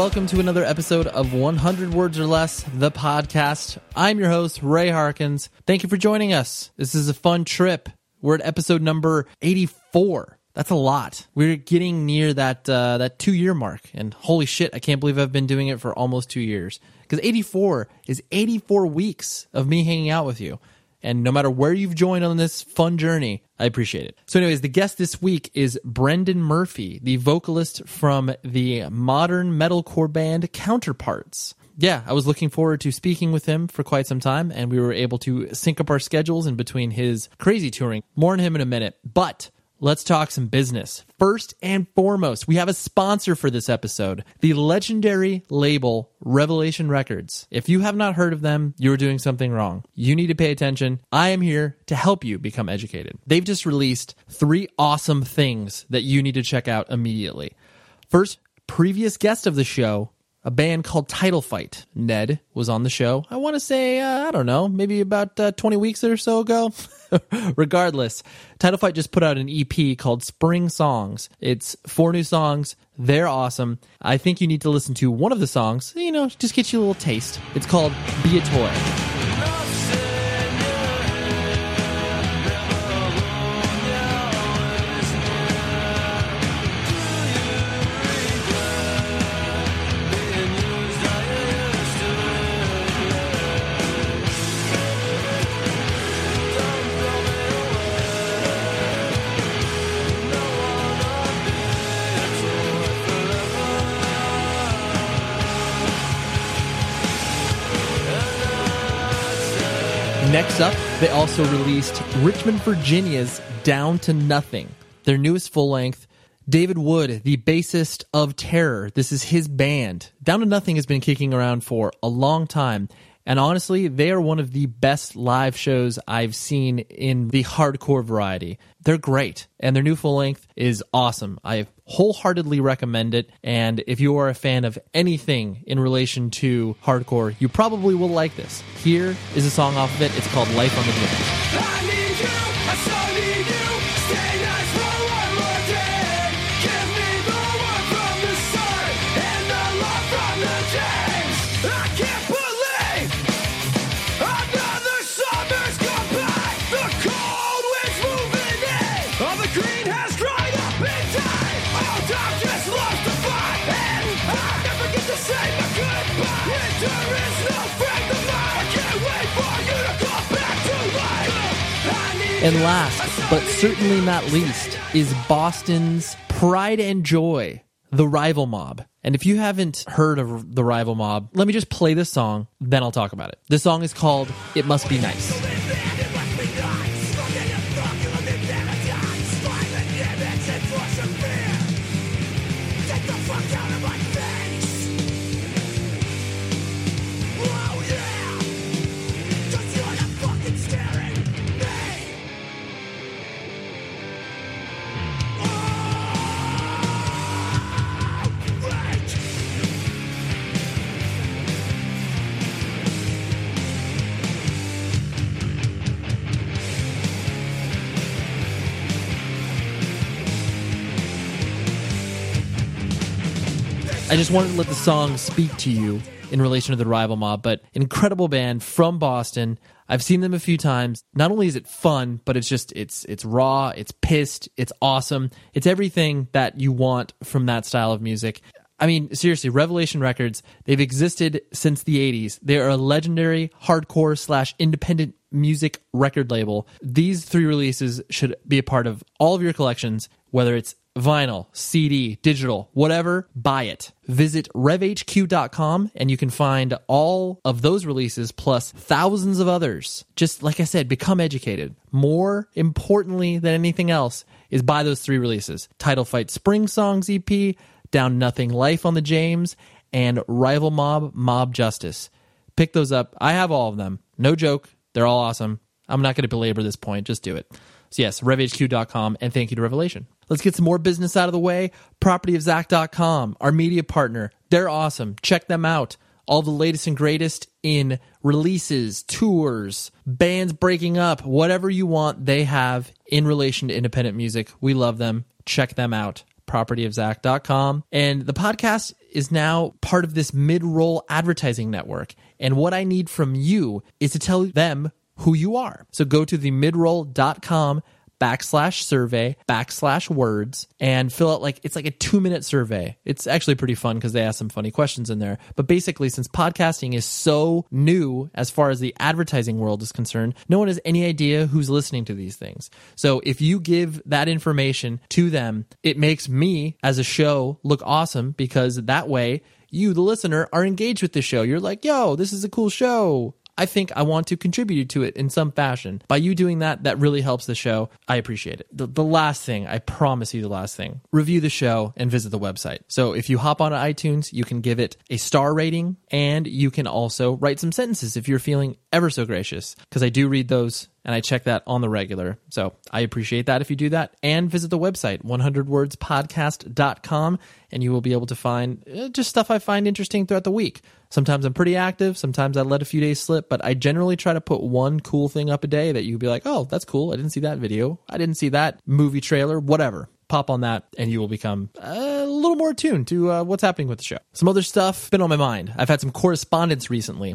welcome to another episode of 100 Words or Less, the podcast. I'm your host, Ray Harkins. Thank you for joining us. This is a fun trip. We're at episode number 84. That's a lot. We're getting near that uh, that two year mark, and holy shit, I can't believe I've been doing it for almost two years. Because 84 is 84 weeks of me hanging out with you. And no matter where you've joined on this fun journey, I appreciate it. So, anyways, the guest this week is Brendan Murphy, the vocalist from the modern metalcore band Counterparts. Yeah, I was looking forward to speaking with him for quite some time, and we were able to sync up our schedules in between his crazy touring. More on him in a minute. But Let's talk some business. First and foremost, we have a sponsor for this episode the legendary label Revelation Records. If you have not heard of them, you're doing something wrong. You need to pay attention. I am here to help you become educated. They've just released three awesome things that you need to check out immediately. First, previous guest of the show, a band called Title Fight. Ned was on the show. I want to say, uh, I don't know, maybe about uh, 20 weeks or so ago. Regardless, Title Fight just put out an EP called Spring Songs. It's four new songs. They're awesome. I think you need to listen to one of the songs, you know, just get you a little taste. It's called Be a Toy. Up, they also released Richmond, Virginia's Down to Nothing, their newest full length. David Wood, the bassist of Terror, this is his band. Down to Nothing has been kicking around for a long time. And honestly, they are one of the best live shows I've seen in the hardcore variety. They're great, and their new full length is awesome. I wholeheartedly recommend it. And if you are a fan of anything in relation to hardcore, you probably will like this. Here is a song off of it. It's called Life on the James. And last, but certainly not least, is Boston's pride and joy, The Rival Mob. And if you haven't heard of The Rival Mob, let me just play this song, then I'll talk about it. This song is called It Must Be Nice. I just wanted to let the song speak to you in relation to the rival mob, but incredible band from Boston. I've seen them a few times. Not only is it fun, but it's just it's it's raw, it's pissed, it's awesome. It's everything that you want from that style of music. I mean, seriously, Revelation Records, they've existed since the 80s. They are a legendary hardcore slash independent music record label. These three releases should be a part of all of your collections, whether it's vinyl, CD, digital, whatever, buy it. Visit revhq.com and you can find all of those releases plus thousands of others. Just like I said, become educated. More importantly than anything else is buy those three releases Title Fight Spring Songs EP, Down Nothing Life on the James, and Rival Mob Mob Justice. Pick those up. I have all of them. No joke. They're all awesome. I'm not going to belabor this point. Just do it. So, yes, revhq.com, and thank you to Revelation. Let's get some more business out of the way. Propertyofzach.com, our media partner. They're awesome. Check them out. All the latest and greatest in releases, tours, bands breaking up, whatever you want, they have in relation to independent music. We love them. Check them out. Propertyofzach.com. And the podcast is now part of this mid roll advertising network. And what I need from you is to tell them who you are. So go to the midroll.com backslash survey backslash words and fill out like it's like a two minute survey it's actually pretty fun because they ask some funny questions in there but basically since podcasting is so new as far as the advertising world is concerned no one has any idea who's listening to these things so if you give that information to them it makes me as a show look awesome because that way you, the listener, are engaged with the show. You're like, yo, this is a cool show. I think I want to contribute to it in some fashion. By you doing that, that really helps the show. I appreciate it. The, the last thing, I promise you the last thing, review the show and visit the website. So if you hop on iTunes, you can give it a star rating and you can also write some sentences if you're feeling ever so gracious, because I do read those and I check that on the regular. So I appreciate that if you do that. And visit the website, 100wordspodcast.com, and you will be able to find uh, just stuff I find interesting throughout the week. Sometimes I'm pretty active, sometimes I let a few days slip, but I generally try to put one cool thing up a day that you'd be like, oh, that's cool. I didn't see that video. I didn't see that movie trailer, whatever pop on that and you will become a little more attuned to uh, what's happening with the show. Some other stuff been on my mind. I've had some correspondence recently.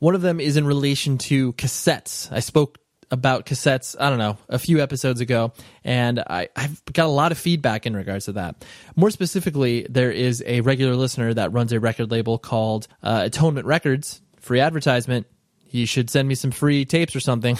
One of them is in relation to cassettes. I spoke about cassettes, I don't know, a few episodes ago, and I, have got a lot of feedback in regards to that. More specifically, there is a regular listener that runs a record label called uh, Atonement Records, free advertisement. He should send me some free tapes or something.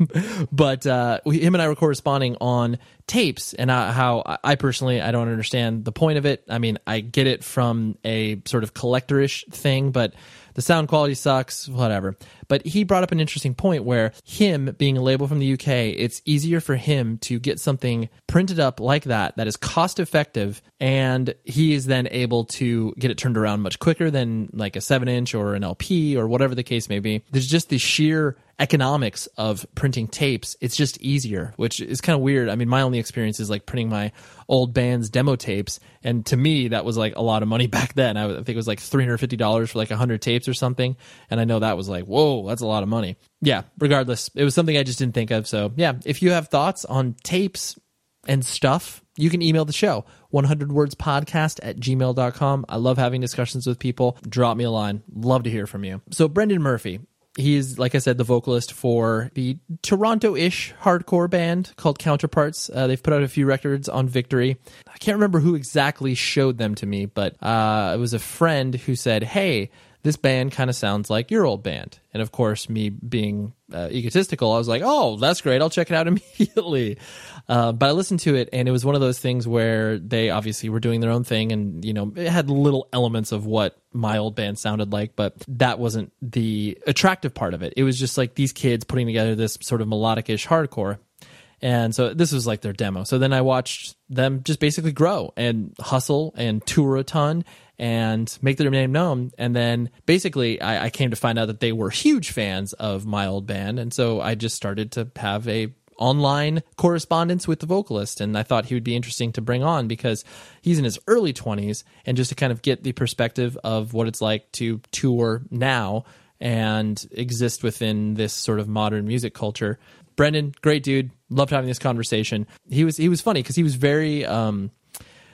but uh, we, him and I were corresponding on tapes and uh, how I personally I don't understand the point of it. I mean, I get it from a sort of collectorish thing, but the sound quality sucks, whatever. But he brought up an interesting point where him being a label from the UK, it's easier for him to get something printed up like that that is cost effective and he is then able to get it turned around much quicker than like a 7 inch or an LP or whatever the case may be. There's just the sheer economics of printing tapes, it's just easier, which is kind of weird. I mean, my only experience is like printing my old band's demo tapes, and to me, that was like a lot of money back then. I think it was like three hundred fifty dollars for like hundred tapes or something, and I know that was like, whoa, that's a lot of money. Yeah, regardless, it was something I just didn't think of. So yeah, if you have thoughts on tapes and stuff, you can email the show 100 words podcast at gmail.com. I love having discussions with people. Drop me a line. Love to hear from you. So, Brendan Murphy, He's, like I said, the vocalist for the Toronto ish hardcore band called Counterparts. Uh, they've put out a few records on Victory. I can't remember who exactly showed them to me, but uh, it was a friend who said, Hey, this band kind of sounds like your old band. And of course, me being uh, egotistical, I was like, oh, that's great. I'll check it out immediately. Uh, but I listened to it, and it was one of those things where they obviously were doing their own thing, and you know, it had little elements of what my old band sounded like, but that wasn't the attractive part of it. It was just like these kids putting together this sort of melodic-ish hardcore. And so this was like their demo. So then I watched them just basically grow and hustle and tour a ton and make their name known. And then basically, I, I, came to find out that they were huge fans of my old band, and so I just started to have a online correspondence with the vocalist and I thought he would be interesting to bring on because he's in his early 20s and just to kind of get the perspective of what it's like to tour now and exist within this sort of modern music culture. Brendan, great dude. Loved having this conversation. He was he was funny because he was very um,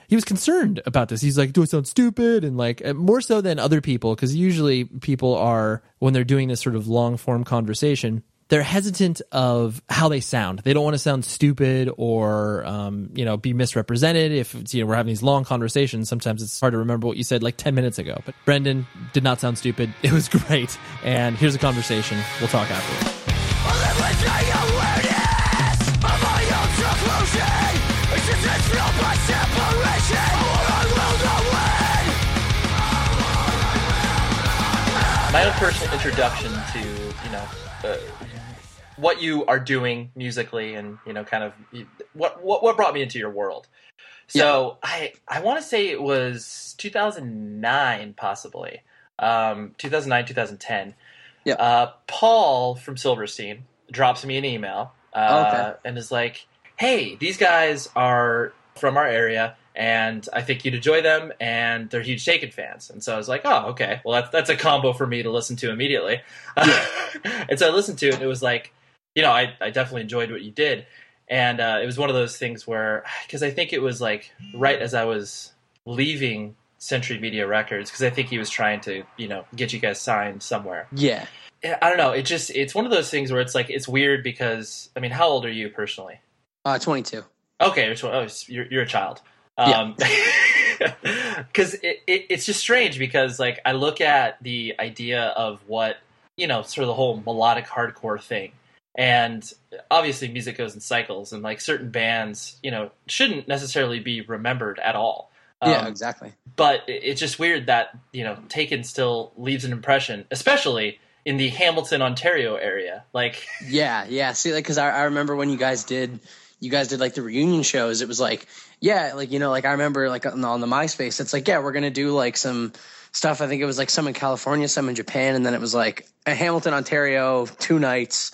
he was concerned about this. He's like, "Do I sound stupid?" And like uh, more so than other people, because usually people are when they're doing this sort of long form conversation, they're hesitant of how they sound. They don't want to sound stupid or um, you know be misrepresented. If you know we're having these long conversations, sometimes it's hard to remember what you said like ten minutes ago. But Brendan did not sound stupid. It was great. And here's a conversation. We'll talk after. My own personal introduction to you know uh, what you are doing musically and you know kind of what what, what brought me into your world. So I I want to say it was 2009 possibly, um, 2009 2010. Yeah. Uh, Paul from Silverstein drops me an email uh, Oh, okay. and is like, "Hey, these guys are from our area." And I think you'd enjoy them, and they're huge Taken fans. And so I was like, "Oh, okay. Well, that's that's a combo for me to listen to immediately." and so I listened to it, and it was like, you know, I, I definitely enjoyed what you did. And uh, it was one of those things where, because I think it was like right as I was leaving Century Media Records, because I think he was trying to, you know, get you guys signed somewhere. Yeah. Yeah, I don't know. It just, it's one of those things where it's like, it's weird because, I mean, how old are you personally? Uh, 22. Okay, you're, oh, you're, you're a child. Um, Because it, it, it's just strange because, like, I look at the idea of what, you know, sort of the whole melodic hardcore thing. And obviously, music goes in cycles, and like certain bands, you know, shouldn't necessarily be remembered at all. yeah, Um, exactly. but it- it's just weird that you know Taken still leaves an impression, especially in the Hamilton, Ontario area. Like, Yeah, yeah. See, like, because I, I remember when you guys did, you guys did like the reunion shows. It was like, yeah, like you know, like I remember like on the, on the MySpace, it's like, yeah, we're gonna do like some stuff. I think it was like some in California, some in Japan, and then it was like a Hamilton, Ontario, two nights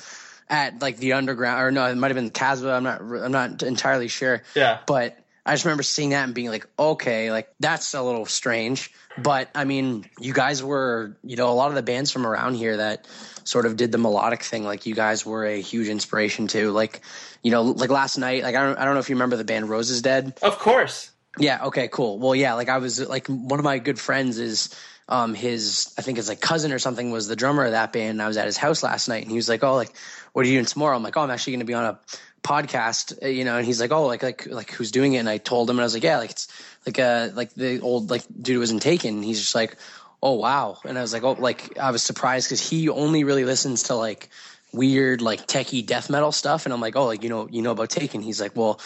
at like the underground, or no, it might have been Casbah. I'm not, I'm not entirely sure. yeah, but I just remember seeing that and being like, okay, like that's a little strange. But I mean, you guys were, you know, a lot of the bands from around here that sort of did the melodic thing, like you guys were a huge inspiration to. Like, you know, like last night, like I don't, I don't know if you remember the band Roses Dead. of course. Yeah. Okay. Cool. Well, yeah. Like I was like one of my good friends is um his I think his like cousin or something was the drummer of that band. And I was at his house last night, and he was like, "Oh, like what are you doing tomorrow?" I'm like, "Oh, I'm actually going to be on a podcast." uh, You know, and he's like, "Oh, like like like who's doing it?" And I told him, and I was like, "Yeah, like it's like uh like the old like dude was in Taken." And he's just like, "Oh wow," and I was like, "Oh, like I was surprised because he only really listens to like." weird like techie death metal stuff and I'm like oh like you know you know about Taken he's like well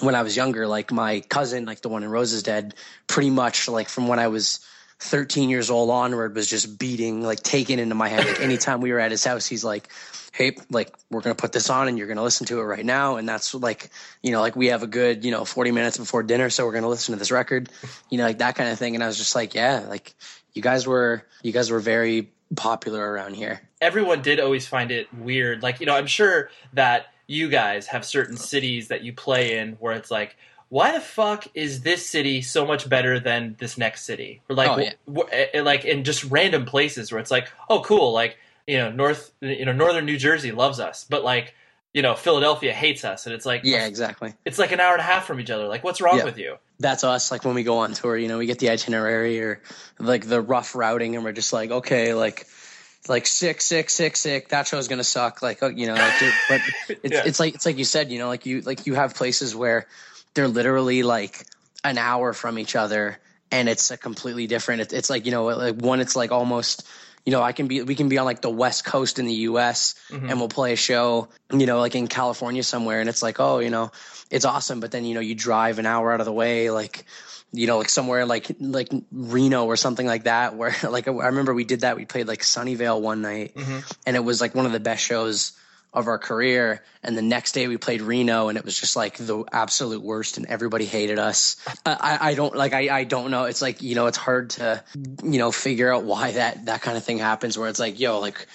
when I was younger, like my cousin, like the one in Roses Dead, pretty much like from when I was 13 years old onward was just beating, like taken into my head. Like anytime we were at his house, he's like, Hey, like we're going to put this on and you're going to listen to it right now. And that's like, you know, like we have a good, you know, 40 minutes before dinner. So we're going to listen to this record, you know, like that kind of thing. And I was just like, yeah, like you guys were, you guys were very popular around here. Everyone did always find it weird. Like, you know, I'm sure that you guys have certain cities that you play in where it's like, why the fuck is this city so much better than this next city? Or like, Oh, yeah. wh- eh, wh- eh, like in just random places where it's like, oh, cool, like you know, North, you know, Northern New Jersey loves us, but like, you know, Philadelphia hates us, and it's like, Yeah, exactly. it's like an hour and a half from each other. Like, what's wrong Yeah. with you? that's us like when we go on tour you know we get the itinerary or like the rough routing and we're just like okay like like sick sick sick sick that show's gonna suck like oh, you know like, dude, but it's, Yeah. it's like it's like you said you know like you like you have places where they're literally like an hour from each other and it's a completely different it, it's like you know like one it's like almost you know i can be we can be on like the west coast in the us mm-hmm. and we'll play a show you know like in california somewhere and it's like oh you know it's awesome but then you know you drive an hour out of the way like you know like somewhere like like reno or something like that where like i remember we did that we played like sunnyvale one night mm-hmm. and it was like one of the best shows of our career and the next day we played reno and it was just like the absolute worst and everybody hated us. I i I don't like i i don't know. It's like you know it's hard to you know figure out why that that kind of thing happens where it's like yo like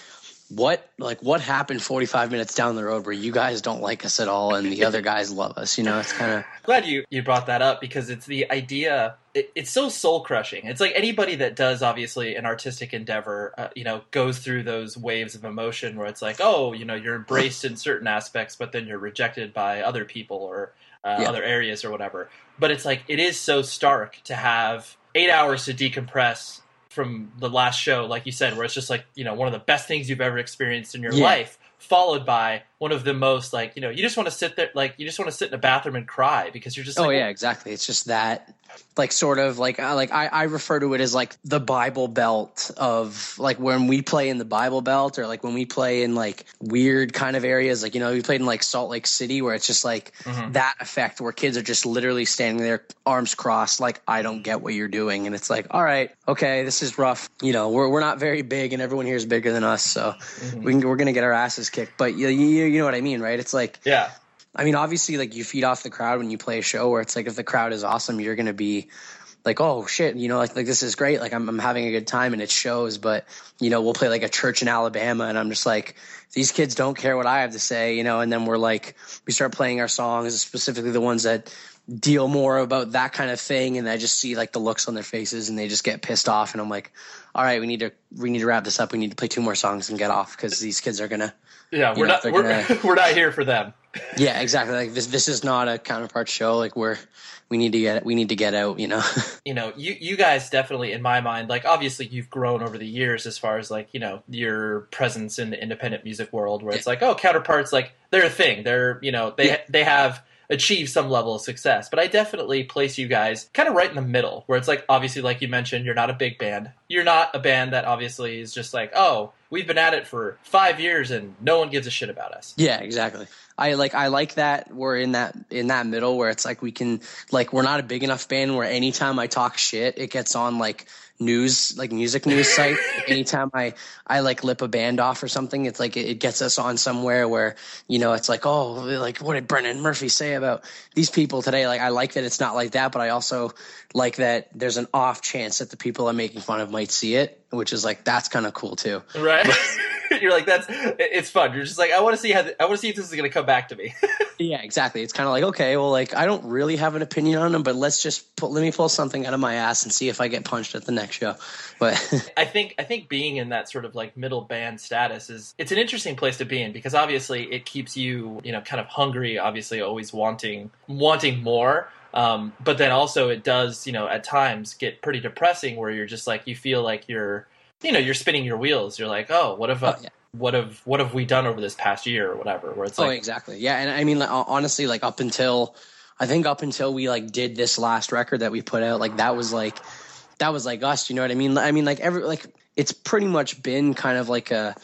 what like what happened 45 minutes down the road where you guys don't like us at all and the other guys love us? You know it's kind of glad you you brought that up because it's the idea it, it's so soul crushing. It's like anybody that does obviously an artistic endeavor uh, you know goes through those waves of emotion where it's like oh you know you're embraced in certain aspects but then you're rejected by other people or uh, Yeah. other areas or whatever. But it's like it is so stark to have eight hours to decompress from the last show like you said where it's just like you know one of the best things you've ever experienced in your Yeah. life followed by one of the most like you know you just want to sit there like you just want to sit in a bathroom and cry because you're just oh like, yeah exactly. It's just that like sort of like uh, like I, I refer to it as like the bible belt of like when we play in the bible belt or like when we play in like weird kind of areas. Like you know we played in like salt lake city where it's just like Mhm. that effect where kids are just literally standing there arms crossed like i don't get what you're doing. And it's like all right okay this is rough. You know we're, we're not very big and everyone here is bigger than us so Mhm. we can, we're gonna get our asses kicked. But you, you, you know what i mean right it's like yeah I mean, obviously, like you feed off the crowd when you play a show where it's like if the crowd is awesome, you're gonna be like, oh shit, you know, like like this is great, like I'm I'm having a good time and it shows. But you know, we'll play like a church in Alabama, and I'm just like, these kids don't care what I have to say, you know. And then we're like, we start playing our songs, specifically the ones that deal more about that kind of thing, and I just see like the looks on their faces, and they just get pissed off, and I'm like, all right, we need to we need to wrap this up. We need to play two more songs and get off because these kids are gonna yeah we're know, not we're, gonna- we're not here for them Yeah, exactly. Like this, this is not a counterpart show. Like we're, we need to get, we need to get out. You know. you know you you guys definitely in my mind like obviously you've grown over the years as far as like you know your presence in the independent music world where it's like oh counterparts like they're a thing they're you know they Yeah. they have achieved some level of success. But i definitely place you guys kind of right in the middle where it's like obviously like you mentioned you're not a big band. You're not a band that obviously is just like oh we've been at it for five years and no one gives a shit about us. Yeah, exactly. I like, I like that we're in that in that middle where it's like we can, like, we're not a big enough band where anytime I talk shit, it gets on like news, like music news site. anytime I, I like lip a band off or something, it's like it, it gets us on somewhere where you know it's like, oh, like what did Brendan Murphy say about these people today? Like, I like that it's not like that, but I also like that there's an off chance that the people I'm making fun of might see it, which is like that's kind of cool too. right you're like that's it's fun you're just like i want to see how i want to see if this is going to come back to me Yeah, exactly. It's kind of like okay, well, like I don't really have an opinion on them, but let's just pull, let me pull something out of my ass and see if I get punched at the next show. But I think I think being in that sort of like middle band status is it's an interesting place to be in because obviously it keeps you you know kind of hungry, obviously always wanting wanting more. Um, but then also it does you know at times get pretty depressing where you're just like you feel like you're you know you're spinning your wheels. You're like oh what have uh, Oh, yeah. what have what have we done over this past year or whatever? Where it's oh, like exactly. Yeah, and I mean, like, honestly, like up until I think up until we like did this last record that we put out, like that was like that was like us. You know what I mean? I mean, like every like it's pretty much been kind of like a,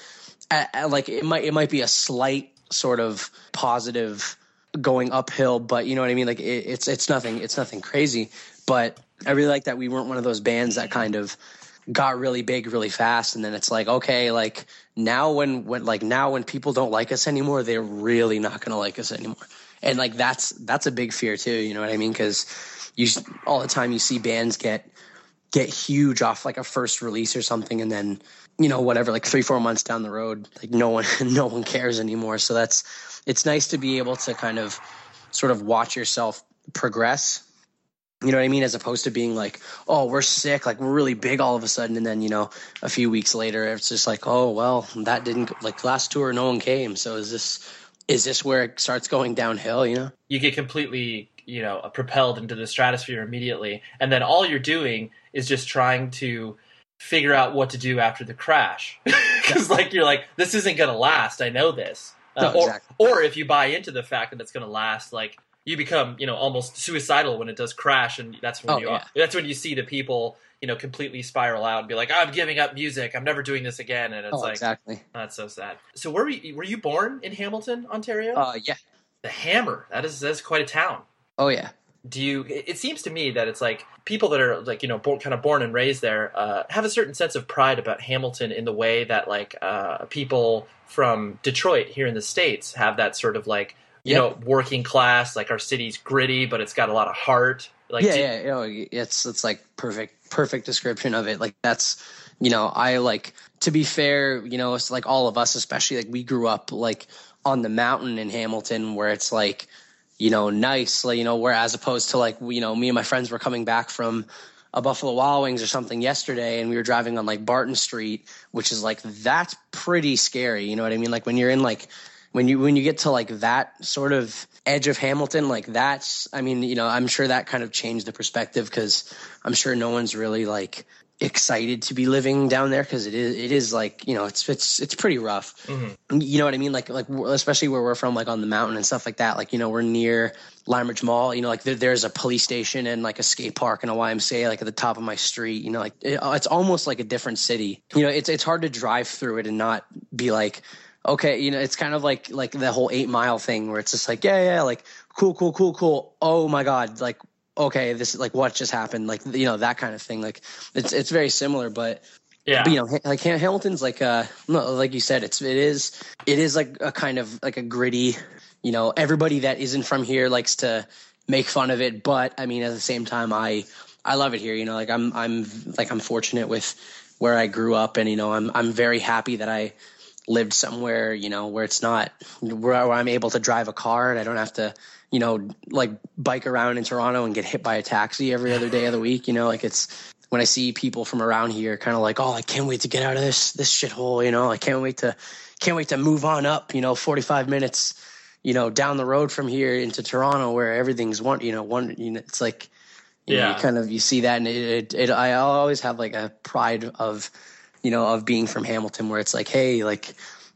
a, a- like it might it might be a slight sort of positive going uphill, but you know what I mean? Like it, it's it's nothing it's nothing crazy. But I really like that we weren't one of those bands that kind of got really big really fast and then it's like okay like now when when like now when people don't like us anymore they're really not going to like us anymore and like that's that's a big fear too you know what i mean because you all the time you see bands get get huge off like a first release or something and then you know whatever like three four months down the road like no one no one cares anymore so that's it's nice to be able to kind of sort of watch yourself progress you know what I mean? As opposed to being like, oh, we're sick, like we're really big all of a sudden, and then you know, a few weeks later, it's just like, oh, well, that didn't like last tour, no one came. So is this is this where it starts going downhill? You know? you get completely you know propelled into the stratosphere immediately and then all you're doing is just trying to figure out what to do after the crash because like you're like this isn't going to last i know this uh, No, or, exactly. or if you buy into the fact that it's going to last like you become you know almost suicidal when it does crash and that's when Oh, you yeah. that's when you see the people you know completely spiral out and be like i'm giving up music i'm never doing this again and it's oh, like exactly. that's so sad so were you, were you born in hamilton ontario Uh, yeah. the hammer that is that's quite a town Oh yeah. Do you it seems to me that it's like people that are like you know born, kind of born and raised there uh, have a certain sense of pride about hamilton in the way that like uh, people from detroit here in the states have that sort of like you Yep. know working class like our city's gritty but it's got a lot of heart like yeah, do- yeah, you know, it's it's like perfect, perfect description of it. Like that's, you know, I like to be fair, you know, it's like all of us, especially like we grew up like on the mountain in Hamilton, where it's like, you know, nice, like you know, where as opposed to like, you know, me and my friends were coming back from a Buffalo Wild Wings or something yesterday, and we were driving on like Barton Street, which is like that's pretty scary. You know what I mean? Like when you're in like when you when you get to like that sort of edge of Hamilton, like that's I mean, you know, I'm sure that kind of changed the perspective because I'm sure no one's really like excited to be living down there because it is it is like you know it's it's it's pretty rough. Mm-hmm. You know what I mean? Like like especially where we're from, like on the mountain and stuff like that. Like you know we're near Lime Ridge Mall. You know like there, there's a police station and like a skate park and a YMCA like at the top of my street. You know like it, it's almost like a different city. You know it's it's hard to drive through it and not be like okay, you know, it's kind of like like the whole eight mile thing where it's just like, yeah, yeah, like cool, cool, cool, cool. Oh my god, like okay, this is like what just happened, like you know that kind of thing. Like it's it's very similar, but Yeah. but, you know, like Hamilton's like uh no, like you said, it's it is it is like a kind of like a gritty, you know, everybody that isn't from here likes to make fun of it, but I mean at the same time I I love it here, you know, like I'm I'm like I'm fortunate with where I grew up and you know, I'm I'm very happy that I lived somewhere, you know, where it's not where I'm able to drive a car and I don't have to, you know, like bike around in Toronto and get hit by a taxi every other day of the week, you know, like it's when I see people from around here kind of like, oh, I can't wait to get out of this this shithole, you know, I can't wait to can't wait to move on up, you know, 45 minutes, you know, down the road from here into Toronto where everything's one, you know, one, you know, it's like, you know, Yeah. you kind of you see that, and it, it, it I always have like a pride of, you know, of being from Hamilton, where it's like, hey, like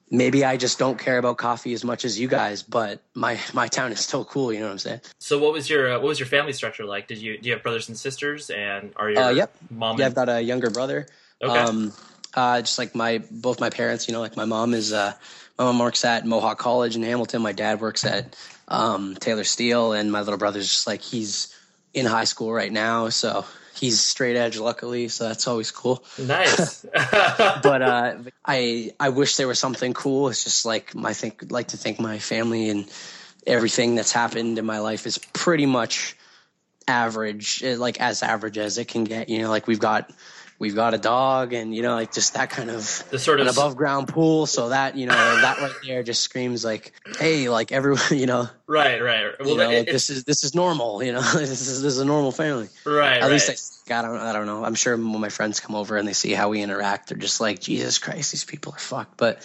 maybe I just don't care about coffee as much as you guys, but my my town is still cool. You know what I'm saying? So what was your uh, what was your family structure like? Did you do you have brothers and sisters and are your Uh, yep. mom Yeah, I've got a younger brother. Okay. Um, uh, just like my both my parents, you know, like my mom is uh, my mom works at Mohawk College in Hamilton. My dad works at um, Taylor Steel, and my little brother's just like he's in high school right now, so he's straight edge, luckily. So that's always cool. nice. But uh, I I wish there was something cool. It's just like I think like to think my family and everything that's happened in my life is pretty much average, eh, like as average as it can get. You know, like we've got we've got a dog, and you know, like just that kind of the sort an of above ground pool. So that you know that right there just screams like, hey, like everyone, you know, right, right. Well, you know, it- like this is this is normal. You know, this is this is a normal family. right, At right. least I, I don't, I don't know. I'm sure when my friends come over and they see how we interact, they're just like, Jesus Christ, these people are fucked. But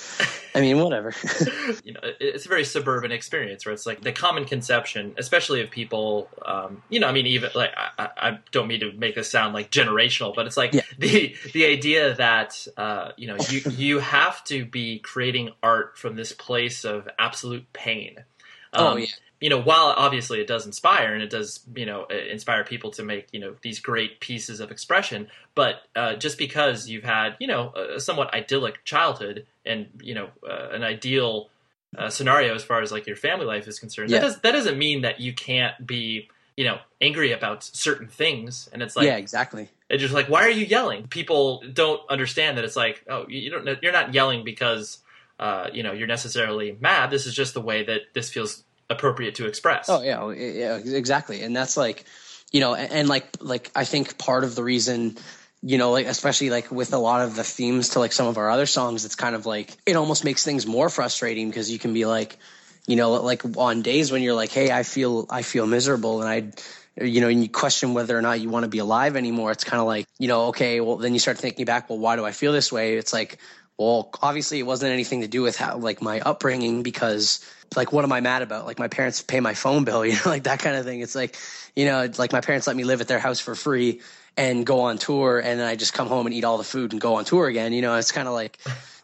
I mean, whatever. you know, it's a very suburban experience where it's like the common conception, especially of people, um, you know, I mean, even like, I, I I don't mean to make this sound like generational, but it's like Yeah. the, the idea that, uh, you know, you, you have to be creating art from this place of absolute pain. Oh, Um, yeah. You know, while obviously it does inspire and it does, you know, uh, inspire people to make, you know, these great pieces of expression, but uh, just because you've had, you know, a somewhat idyllic childhood and, you know, uh, an ideal uh, scenario as far as like your family life is concerned, Yeah. that, does, that doesn't mean that you can't be, you know, angry about certain things. And it's like, yeah, exactly. It's just like, why are you yelling? People don't understand that it's like, oh, you don't, you're not yelling because, uh, you know, you're necessarily mad. This is just the way that this feels appropriate to express. Oh yeah, yeah, exactly. And that's like, you know, and, and like, like I think part of the reason, you know, like especially like with a lot of the themes to like some of our other songs, it's kind of like it almost makes things more frustrating because you can be like, you know, like on days when you're like, hey, I feel, I feel miserable, and I, you know, and you question whether or not you want to be alive anymore. It's kind of like, you know, okay, well, then you start thinking back, well, why do I feel this way? It's like, well, obviously it wasn't anything to do with how like my upbringing because like what am I mad about? Like my parents pay my phone bill, you know, like that kind of thing. It's like, you know, like my parents let me live at their house for free and go on tour and then I just come home and eat all the food and go on tour again. You know, it's kind of like,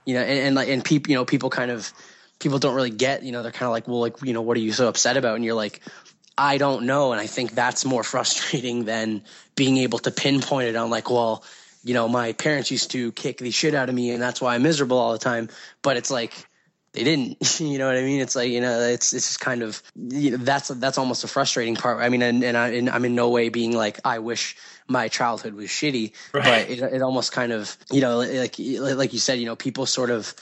you know, and, and like and people, you know, people kind of people don't really get, you know, they're kind of like, well, like, you know, what are you so upset about? And you're like, I don't know. And I think that's more frustrating than being able to pinpoint it on like, well, you know, my parents used to kick the shit out of me and that's why I'm miserable all the time. But it's like, they didn't, you know what I mean? It's like, you know, it's, it's just kind of, you know, that's, that's almost a frustrating part. I mean, and, and, I, I'm in no way being like, I wish my childhood was shitty, Right. but it, it almost kind of, you know, like, like you said, you know, people sort of,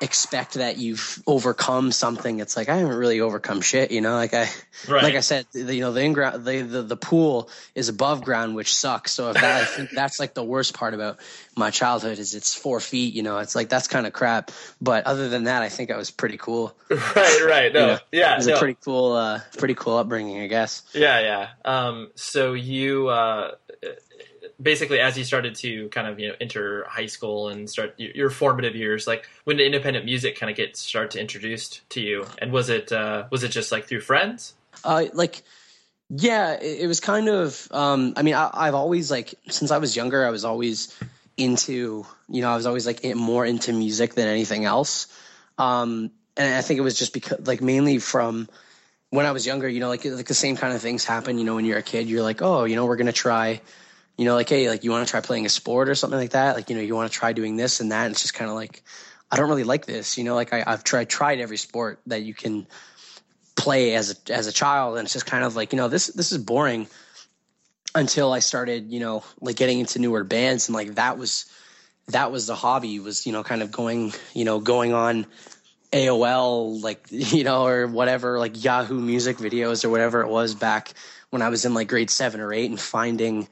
expect that you've overcome something. It's like I haven't really overcome shit, you know. Like I, Right. like I said, the, you know, the in-ground, the, the the pool is above ground, which sucks. So if that, I think that's like the worst part about my childhood is it's four feet. You know, it's like that's kind of crap. But other than that, I think I was pretty cool. right, right. No, You know, yeah, it was no. a pretty cool, uh, pretty cool upbringing, I guess. Yeah, yeah. Um, so you uh, basically, as you started to kind of you know enter high school and start your, your formative years, like when did independent music kind of get start to introduced to you? And was it uh, was it just like through friends? Uh, like Yeah, it, it was kind of. Um, I mean, I, I've always like since I was younger, I was always into. You know, I was always like more into music than anything else. Um, and I think it was just because, like, mainly from when I was younger. You know, like like the same kind of things happen. You know, when you're a kid, you're like, oh, you know, we're gonna try. You know, like, hey, like you want to try playing a sport or something like that. Like, you know, you want to try doing this and that. And it's just kind of like, I don't really like this. You know, like I, I've tried tried every sport that you can play as a as a child, and it's just kind of like, you know, this this is boring. Until I started, you know, like getting into newer bands, and like that was that was the hobby was you know kind of going you know going on AOL like you know or whatever like Yahoo music videos or whatever it was back when I was in like grade 7 or 8 and finding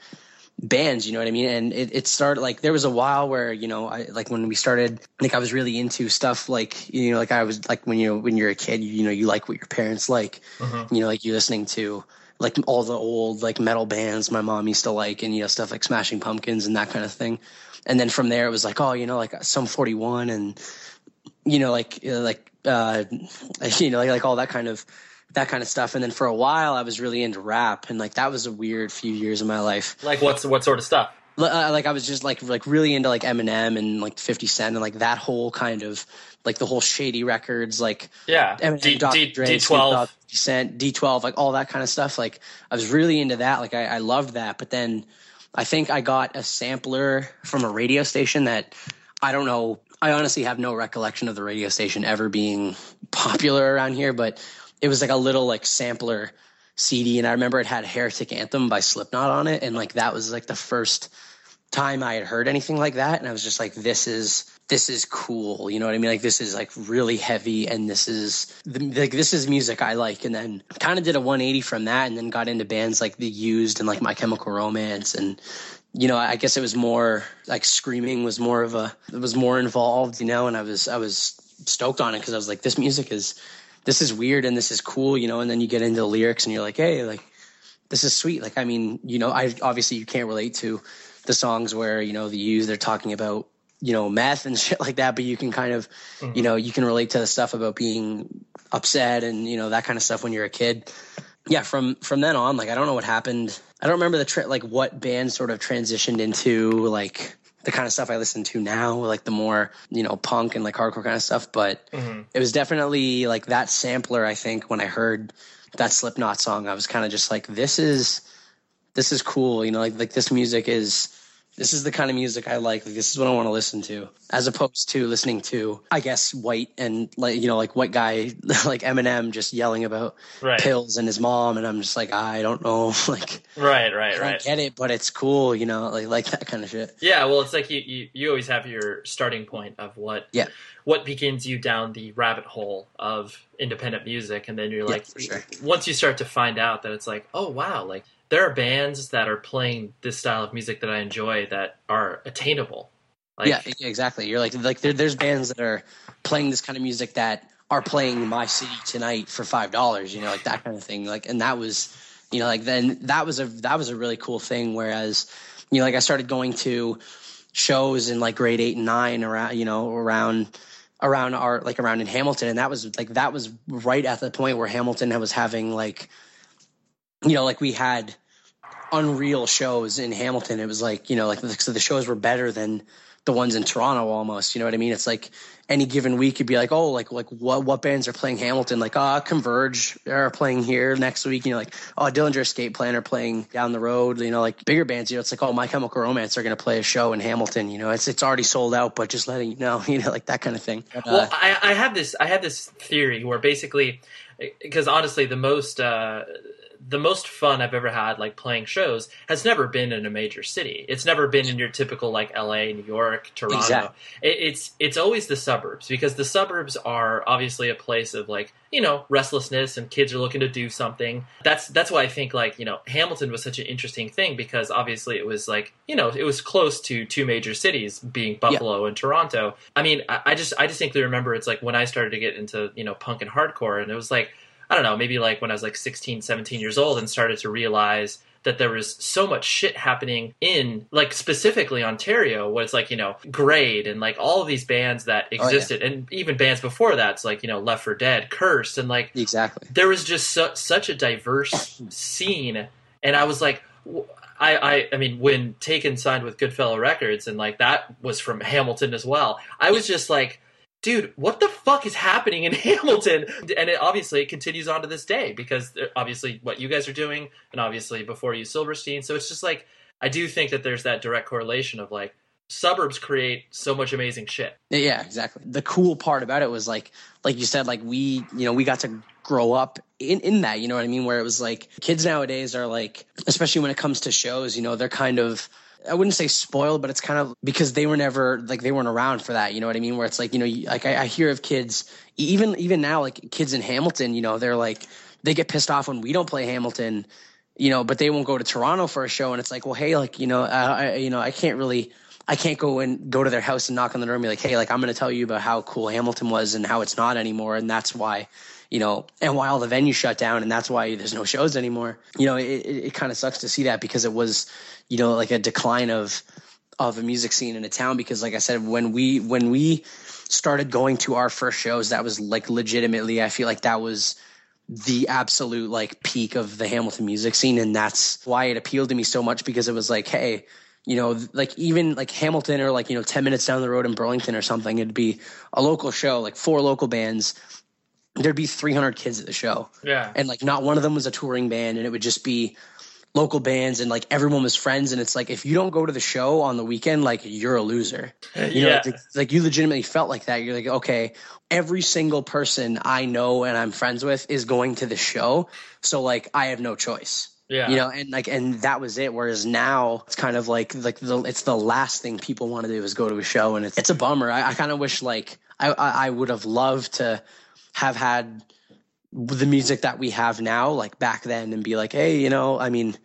bands you know what I mean? And it, it started like there was a while where you know I like when we started like I was really into stuff like you know like I was like when you when you're a kid you, you know you like what your parents like. Mhm. you know like you're listening to like all the old like metal bands my mom used to like and you know stuff like Smashing Pumpkins and that kind of thing. And then from there it was like oh you know like Sum 41 and you know like like uh you know like, like all that kind of that kind of stuff and then for a while i was really into rap and like that was a weird few years of my life Like what's what sort of stuff? Uh, like i was just like like really into like eminem and like 50 cent and like that whole kind of like the whole shady records like Yeah, Eminem, D, Dr. D, Dre, D12 50 Cent, D12, like all that kind of stuff. Like I was really into that. Like I, I loved that. But then I think I got a sampler from a radio station that I don't know. I honestly have no recollection of the radio station ever being popular around here, but it was like a little like sampler CD. And I remember it had Heretic Anthem by Slipknot on it. And like that was like the first time I had heard anything like that. And I was just like, this is this is cool. You know what I mean? Like this is like really heavy and this is the, like this is music I like. And then kind of did a 180 from that and then got into bands like The Used and like My Chemical Romance and you know, I guess it was more like screaming was more of a it was more involved, you know, and I was I was stoked on it because I was like, this music is this is weird and this is cool, you know, and then you get into the lyrics and you're like, hey, like this is sweet. Like I mean, you know, I obviously you can't relate to the songs where, you know, the used they're talking about you know meth and shit like that but you can kind of mm-hmm. you know you can relate to the stuff about being upset and you know that kind of stuff when you're a kid. Yeah from from then on like i don't know what happened. I don't remember the tra- like what band sort of transitioned into like the kind of stuff i listen to now like the more you know punk and like hardcore kind of stuff but Mm-hmm. it was definitely like that sampler i think when i heard that slipknot song i was kind of just like this is this is cool you know like like this music is this is the kind of music I like. Like, this is what I want to listen to, as opposed to listening to, I guess, white and like you know, like white guy like Eminem just yelling about Right. pills and his mom, and I'm just like, I don't know, like Right, right, don't right. get it, but it's cool, you know, like like that kind of shit. Yeah, well, it's like you, you, you always have your starting point of what Yeah. what begins you down the rabbit hole of independent music, and then you're like, for sure. once you start to find out that it's like, oh wow, like there are bands that are playing this style of music that I enjoy that are attainable. Like, yeah, exactly. You're like like there, there's bands that are playing this kind of music that are playing my city tonight for five dollars. You know, like that kind of thing. Like, and that was, you know, like then that was a that was a really cool thing. Whereas, you know, like I started going to shows in like grade eight and nine around, you know, around around our like around in Hamilton, and that was like that was right at the point where Hamilton was having like, you know, like we had unreal shows in Hamilton. It was like, you know, like so the shows were better than the ones in Toronto almost. You know what I mean? It's like any given week you'd be like, oh, like like what what bands are playing Hamilton? Like, ah, Converge are playing here next week. You know, like oh, Dillinger Escape Plan are playing down the road. You know, like bigger bands. You know, it's like oh, My Chemical Romance are going to play a show in Hamilton. You know, it's it's already sold out, but just letting you know, you know, like that kind of thing. But, uh, Well, I, I have this. I have this theory where basically, because honestly, the most uh, the most fun I've ever had, like playing shows, has never been in a major city. It's never been in your typical like L.A., New York, Toronto. Exactly. It, it's it's always the suburbs because the suburbs are obviously a place of like you know restlessness and kids are looking to do something. That's that's why I think like you know Hamilton was such an interesting thing because obviously it was like you know it was close to two major cities being Buffalo and Toronto. I mean I, I just I distinctly remember it's like when I started to get into you know punk and hardcore and it was like I don't know maybe like when I was like 16 17 years old and started to realize that there was so much shit happening in like specifically Ontario, where it's like you know Grade and like all of these bands that Oh, yeah. existed, and even bands before that, it's like you know Left for Dead, Cursed, and like exactly. there was just su- such a diverse scene, and I was like. w- I, I, I mean, when Taken signed with Goodfellow Records, and like that was from Hamilton as well. I was just like, dude, what the fuck is happening in Hamilton? And it obviously continues on to this day because uh, obviously what you guys are doing, and obviously before you Silverstein. So it's just like I do think that there's that direct correlation of like suburbs create so much amazing shit. Yeah, exactly. The cool part about it was like, like you said, like we, you know, we got to grow up in in that. You know what I mean? Where it was like kids nowadays are like, especially when it comes to shows, you know, they're kind of. I wouldn't say spoiled, but it's kind of because they were never like they weren't around for that. You know what I mean? Where it's like you know, like I, I hear of kids even even now, like kids in Hamilton. You know, they're like they get pissed off when we don't play Hamilton. You know, but they won't go to Toronto for a show, and it's like, well, hey, like you know, uh, I, you know, I can't really. I can't go and go to their house and knock on the door and be like, hey, like I'm going to tell you about how cool Hamilton was and how it's not anymore, and that's why, you know, and why all the venues shut down and that's why there's no shows anymore. You know, it, it, it kind of sucks to see that because it was, you know, like a decline of of a music scene in a town. Because, like I said, when we when we started going to our first shows, that was like legitimately, I feel like that was the absolute like peak of the Hamilton music scene, and that's why it appealed to me so much because it was like, hey, you know, like even like Hamilton or like you know, ten minutes down the road in Burlington or something, it'd be a local show, like four local bands. There'd be 300 kids at the show, Yeah, and like not one of them was a touring band, and it would just be local bands, and like everyone was friends. And it's like if you don't go to the show on the weekend, like you're a loser. You know, yeah, like, like you legitimately felt like that. You're like, okay, every single person I know and I'm friends with is going to the show, so like I have no choice. yeah. You know, and like, and that was it. Whereas now it's kind of like, like the, it's the last thing people want to do is go to a show, and it's, it's a bummer. I, I kind of wish like I, I, I would have loved to have had the music that we have now, like back then, and be like, hey, you know, I mean,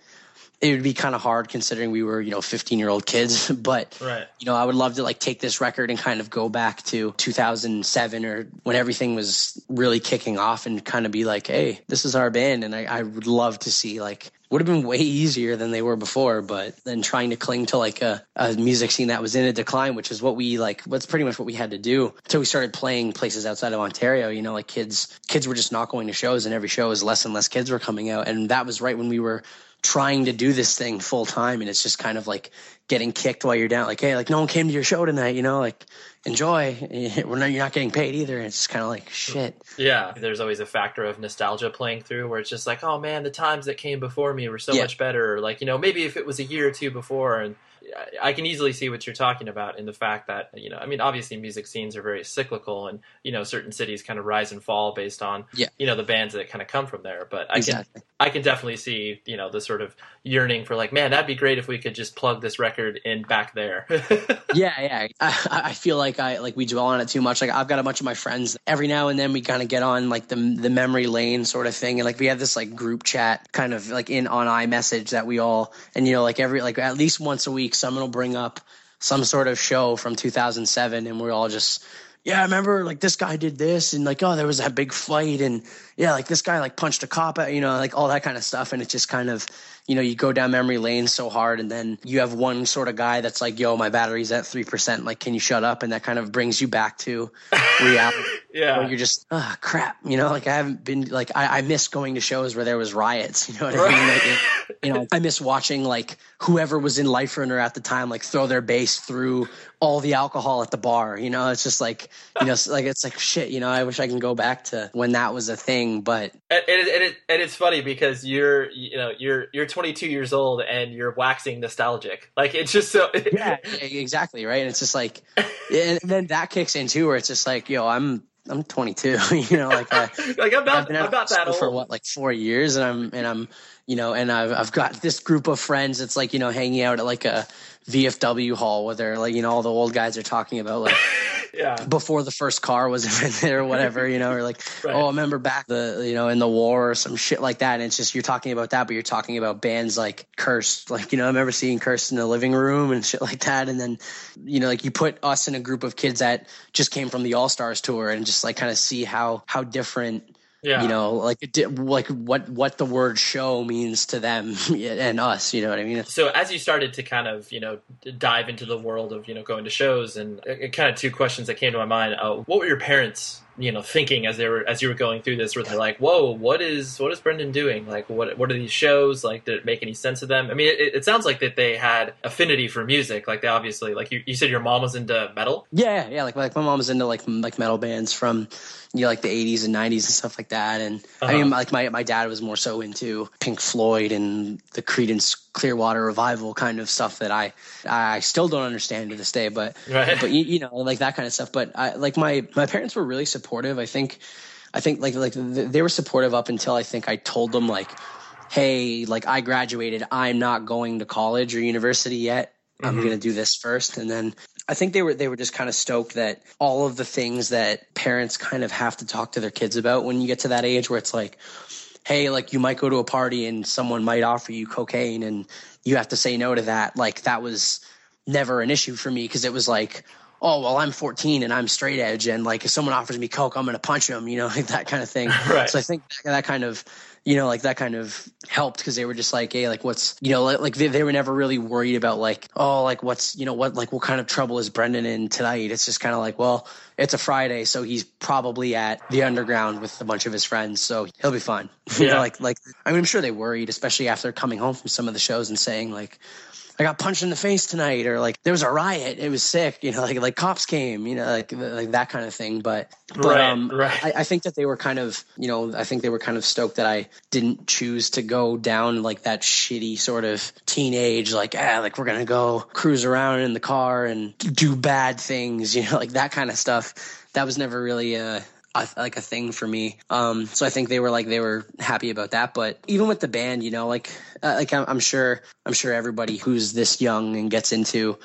it would be kind of hard considering we were, you know, 15 year old kids, but right. you know, I would love to like take this record and kind of go back to 2007 or when everything was really kicking off and kind of be like, hey, this is our band. And I, I would love to see like, would have been way easier than they were before, but then trying to cling to like a, a music scene that was in a decline, which is what we like, what's pretty much what we had to do until we started playing places outside of Ontario. You know, like kids, kids were just not going to shows and every show was less and less kids were coming out. And that was right when we were trying to do this thing full time and it's just kind of like getting kicked while you're down like hey like no one came to your show tonight you know like enjoy we're not, you're not getting paid either it's just kind of like shit Yeah, there's always a factor of nostalgia playing through where it's just like, oh man, the times that came before me were so Yeah. much better. Like, you know, maybe if it was a year or two before, and I- I can easily see what you're talking about in the fact that, you know, I mean, obviously music scenes are very cyclical and, you know, certain cities kind of rise and fall based on, Yeah. you know, the bands that kind of come from there. But I exactly can, I can definitely see, you know, the sort of yearning for like, man, that'd be great if we could just plug this record in back there. yeah yeah I, I feel like i like we dwell on it too much like i've got a bunch of my friends every now and then we kind of get on like the the memory lane sort of thing and like we have this like group chat kind of like in on iMessage that we all and you know like every like at least once a week someone will bring up some sort of show from 2007 and we're all just yeah, I remember like this guy did this and like oh there was that big fight and yeah like this guy like punched a cop out you know like all that kind of stuff and it's just kind of you know you go down memory lane so hard and then you have one sort of guy that's like yo my battery's at 3% like can you shut up? And that kind of brings you back to reality. Where yeah. you're just ah crap you know like I haven't been like I, I miss going to shows where there was riots you know what I mean? Like, it- you know I miss watching like whoever was in Life Runner at the time like throw their bass through all the alcohol at the bar you know? It's just like you know like it's like shit you know I wish I can go back to when that was a thing but and, and, it, and, it, and it's funny because you're you know you're you're 22 years old and you're waxing nostalgic. Like it's just so yeah exactly right? And it's just like and then that kicks in too where it's just like yo I'm I'm 22 you know like I, like I'm I've not been I'm not that school for what like four years and I'm and I'm you know and I've I've got this group of friends that's like you know hanging out at like a VFW hall where they're like you know all the old guys are talking about like yeah before the first car was invented or whatever, you know, or like, Right. oh, I remember back the, you know, in the war or some shit like that. And it's just, you're talking about that, but you're talking about bands like Cursed. Like, you know, I remember seeing Cursed in the living room and shit like that. And then, you know, like you put us in a group of kids that just came from the All Stars tour and just like kind of see how, how different Yeah. you know, like like what what the word show means to them and us. You know what I mean? So as you started to kind of you know dive into the world of you know going to shows, and uh, kind of two questions that came to my mind: uh, what were your parents you know thinking as they were as you were going through this? Were they like, "Whoa, what is what is Brendan doing? Like, what what are these shows? Like, did it make any sense to them?" I mean, it, it sounds like that they had affinity for music. Like, they obviously like you, you said your mom was into metal. yeah, yeah. Like like my mom was into like like metal bands from you know like the '80s and '90s and stuff like that. And I Uh-huh. mean, like my my dad was more so into Pink Floyd and the Creedence Clearwater Revival kind of stuff that I I still don't understand to this day. But Right. but you, you know like that kind of stuff. But I, like my my parents were really supportive. I think I think like like th- they were supportive up until I think I told them like, hey, like I graduated, I'm not going to college or university yet. I'm mm-hmm. going to do this first, and then I think they were they were just kind of stoked that all of the things that parents kind of have to talk to their kids about when you get to that age where it's like, hey, like you might go to a party and someone might offer you cocaine and you have to say no to that. Like that was never an issue for me because it was like, oh well, I'm 14 and I'm straight edge, and like if someone offers me coke, I'm gonna punch them, you know, like that kind of thing. Right. So I think that, that kind of, you know, like that kind of helped because they were just like, hey, like what's, you know, like, they, they were never really worried about like, oh, like what's, you know, what, like what kind of trouble is Brendan in tonight? It's just kind of like, well, it's a Friday, so he's probably at the underground with a bunch of his friends, so he'll be fine. You know, Yeah. like, like I mean, I'm sure they worried, especially after coming home from some of the shows and saying like. I got punched in the face tonight, or like there was a riot. It was sick, you know, like like cops came, you know, like like that kind of thing. But but Right, um, right. I, I think that they were kind of, you know, I think they were kind of stoked that I didn't choose to go down like that shitty sort of teenage, like ah, like we're gonna go cruise around in the car and do bad things, you know, like that kind of stuff. That was never really a, a like a thing for me. Um, so I think they were like they were happy about that. But even with the band, you know, like uh, like I'm, I'm sure I'm sure everybody who's this young and gets into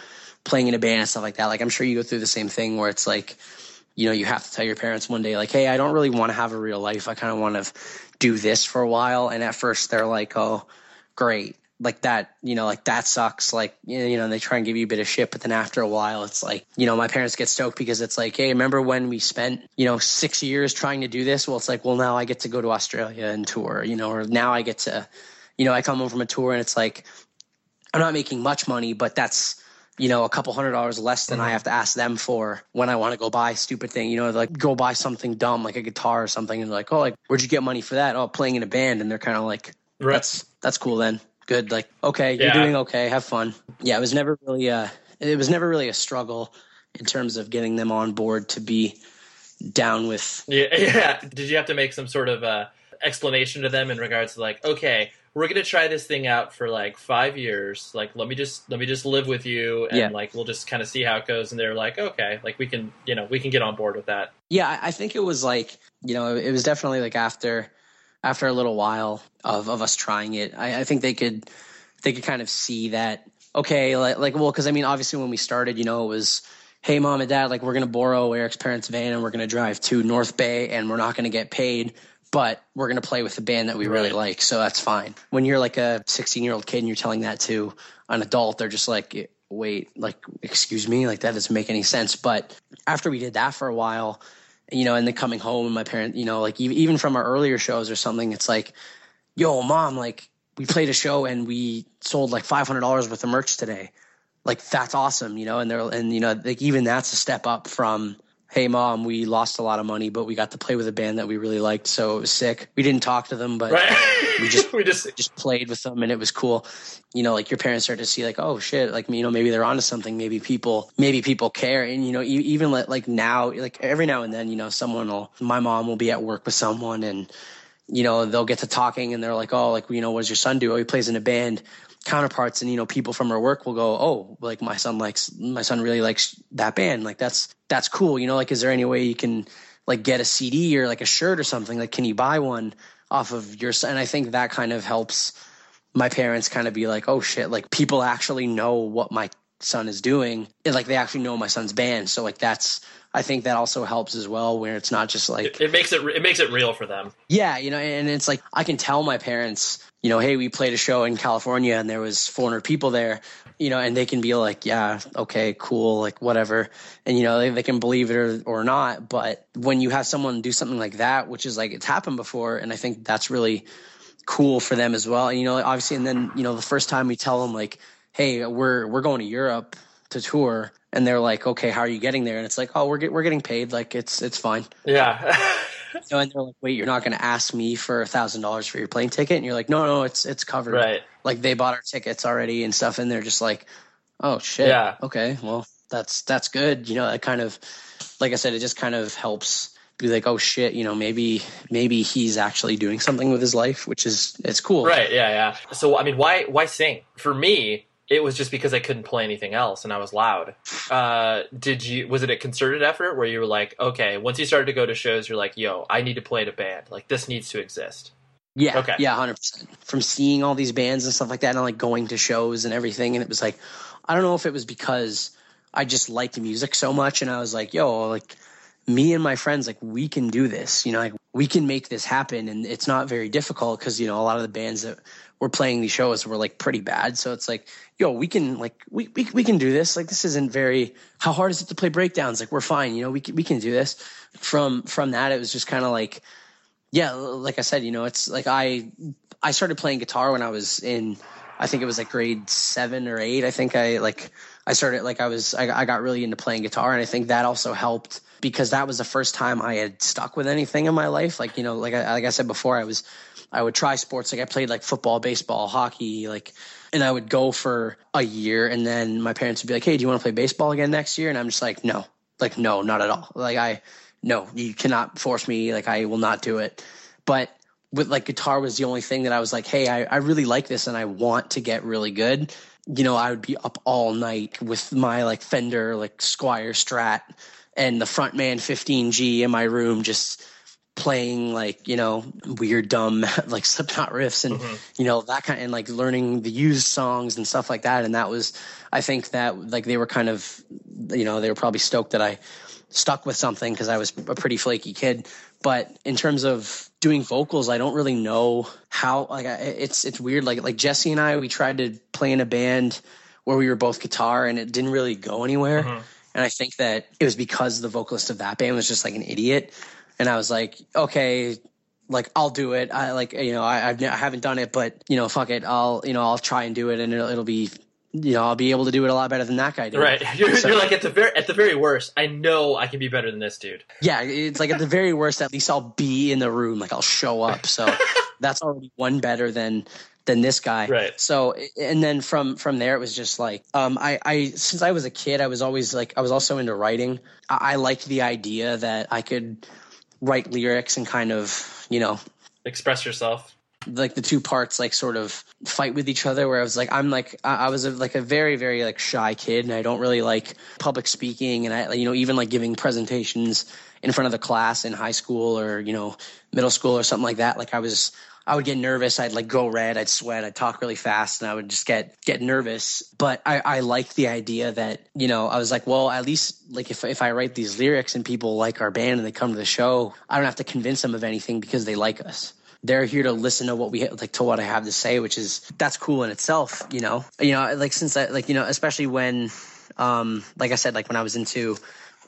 playing in a band and stuff like that, like I'm sure you go through the same thing where it's like you know, you have to tell your parents one day, like, hey, I don't really want to have a real life. I kind of want to do this for a while. And at first they're like, oh, great. Like that, you know, like that sucks. Like, you know, they try and give you a bit of shit. But then after a while, it's like, you know, my parents get stoked because it's like, hey, remember when we spent, you know, six years trying to do this? Well, it's like, well, now I get to go to Australia and tour, you know, or now I get to, you know, I come home from a tour and it's like, I'm not making much money, but that's, you know, a couple hundred dollars less than I mm-hmm. have to ask them for when I want to go buy a stupid thing, you know, like go buy something dumb like a guitar or something and like, oh, like where'd you get money for that? Oh, playing in a band, and they're kind of like, Right. that's that's cool then, good, like okay, you're doing okay, have fun. Yeah, it was never really a, it was never really a struggle in terms of getting them on board to be down with. Yeah, yeah. Did you have to make some sort of uh, explanation to them in regards to like, okay, we're gonna try this thing out for like five years. Like, let me just let me just live with you, and Yeah. like we'll just kind of see how it goes. And they're like, okay, like we can, you know, we can get on board with that. Yeah, I think it was like you know it was definitely like after after a little while of, of us trying it, I, I think they could they could kind of see that okay, like like well, because I mean obviously when we started, you know, it was hey mom and dad, like we're gonna borrow Eric's parents' van and we're gonna drive to North Bay and we're not gonna get paid. But we're gonna play with the band that we really like, so that's fine. When you're like a 16 year old kid and you're telling that to an adult, they're just like, wait, like, excuse me, like that doesn't make any sense. But after we did that for a while, you know, and then coming home and my parents, you know, like even from our earlier shows or something, it's like, yo, mom, like we played a show and we sold like five hundred dollars worth of merch today. Like that's awesome, you know, and they're and you know, like even that's a step up from hey mom, we lost a lot of money, but we got to play with a band that we really liked, so it was sick. We didn't talk to them, but Right? We just- we just just played with them and it was cool. You know, like your parents start to see like, oh shit, like you know, maybe they're onto something. Maybe people, maybe people care. And you know, even like, like now, like every now and then, you know, someone will, my mom will be at work with someone and you know, they'll get to talking and they're like, oh, like you know, what does your son do? Oh, he plays in a band. Counterparts and you know, people from her work will go, oh, like my son likes, my son really likes that band. Like that's that's cool. You know, like is there any way you can like get a CD or like a shirt or something? Like, can you buy one off of your son? And I think that kind of helps my parents kind of be like, oh shit, like people actually know what my son is doing. And like they actually know my son's band. So like that's, I think that also helps as well, where it's not just like, it, it makes it it makes it real for them. yeah, you know, and it's like I can tell my parents, you know, hey, we played a show in California and there was 400 people there, you know, and they can be like, yeah, okay, cool, like whatever. And, you know, they, they can believe it or, or not. But when you have someone do something like that, which is like it's happened before, and I think that's really cool for them as well. And, you know, obviously, and then, you know, the first time we tell them, like, hey, we're, we're going to Europe to tour. And they're like, okay, how are you getting there? And it's like, oh, we're get, we're getting paid. Like it's it's fine. Yeah. you know, and they're like, wait, you're not going to ask me for a thousand dollars for your plane ticket? And you're like, no, no, it's it's covered. Right. Like they bought our tickets already and stuff, and they're just like, oh shit. Yeah. Okay, well that's that's good. You know, it kind of, like I said, it just kind of helps be like, oh shit, you know, maybe maybe he's actually doing something with his life, which is it's cool. Right. Yeah. Yeah. So I mean, why why sing? For me, it was just because I couldn't play anything else and I was loud. Uh, did you? Was it a concerted effort where you were like, okay, once you started to go to shows, you're like, yo, I need to play in a band. Like this needs to exist. Yeah. Okay. Yeah, hundred percent. From seeing all these bands and stuff like that, and like going to shows and everything, and it was like, I don't know if it was because I just liked music so much, and I was like, yo, like me and my friends, like we can do this. You know, like we can make this happen, and it's not very difficult because you know a lot of the bands that were playing these shows were like pretty bad. So it's like, yo, we can like we we we can do this. Like this isn't very how hard is it to play breakdowns? Like we're fine. You know, we can, we can do this. From from that, it was just kind of like yeah, like I said, you know, it's like I I started playing guitar when I was in I think it was like grade seven or eight. I think I like I started like I was I, I got really into playing guitar, and I think that also helped because that was the first time I had stuck with anything in my life. Like you know, like I, like I said before, I was I would try sports. Like I played like football, baseball, hockey, like and I would go for a year, and then my parents would be like, "Hey, do you want to play baseball again next year?" And I'm just like, "No, like no, not at all. Like I." no, you cannot force me. Like I will not do it. But with like guitar was the only thing that I was like, hey, I, I really like this and I want to get really good. You know, I would be up all night with my like Fender, like Squier Strat and the Frontman 15G in my room, just playing like, you know, weird, dumb, like Slipknot riffs and, mm-hmm. you know, that kind of, and like learning the used songs and stuff like that. And that was, I think that like they were kind of, you know, they were probably stoked that I, stuck with something because I was a pretty flaky kid. But in terms of doing vocals, I don't really know how. Like it's it's weird. Like like Jesse and I, we tried to play in a band where we were both guitar, and it didn't really go anywhere. Mm-hmm. And I think that it was because the vocalist of that band was just like an idiot. And I was like, okay, like I'll do it. I like you know I I've, I haven't done it, but you know fuck it. I'll you know I'll try and do it, and it'll, it'll be you know, I'll be able to do it a lot better than that guy did. Right. You're, so, you're, like at the very at the very worst, I know I can be better than this dude. Yeah, it's like at the very worst, at least I'll be in the room, like I'll show up. So that's already one better than than this guy. Right. So and then from from there it was just like um I I since I was a kid I was always like I was also into writing. I, I liked the idea that I could write lyrics and kind of, you know, express yourself like the two parts like sort of fight with each other where i was like i'm like i, was a, like a very very like shy kid and i don't really like public speaking and i you know even like giving presentations in front of the class in high school or you know middle school or something like that like i was I would get nervous. I'd like go red. I'd sweat. I'd talk really fast, and I would just get get nervous. But I, I like the idea that you know I was like, well, at least like if if I write these lyrics and people like our band and they come to the show, I don't have to convince them of anything because they like us they're here to listen to what we like to what I have to say, which is that's cool in itself, you know. You know, like since I like you know, especially when, um, like I said, like when I was into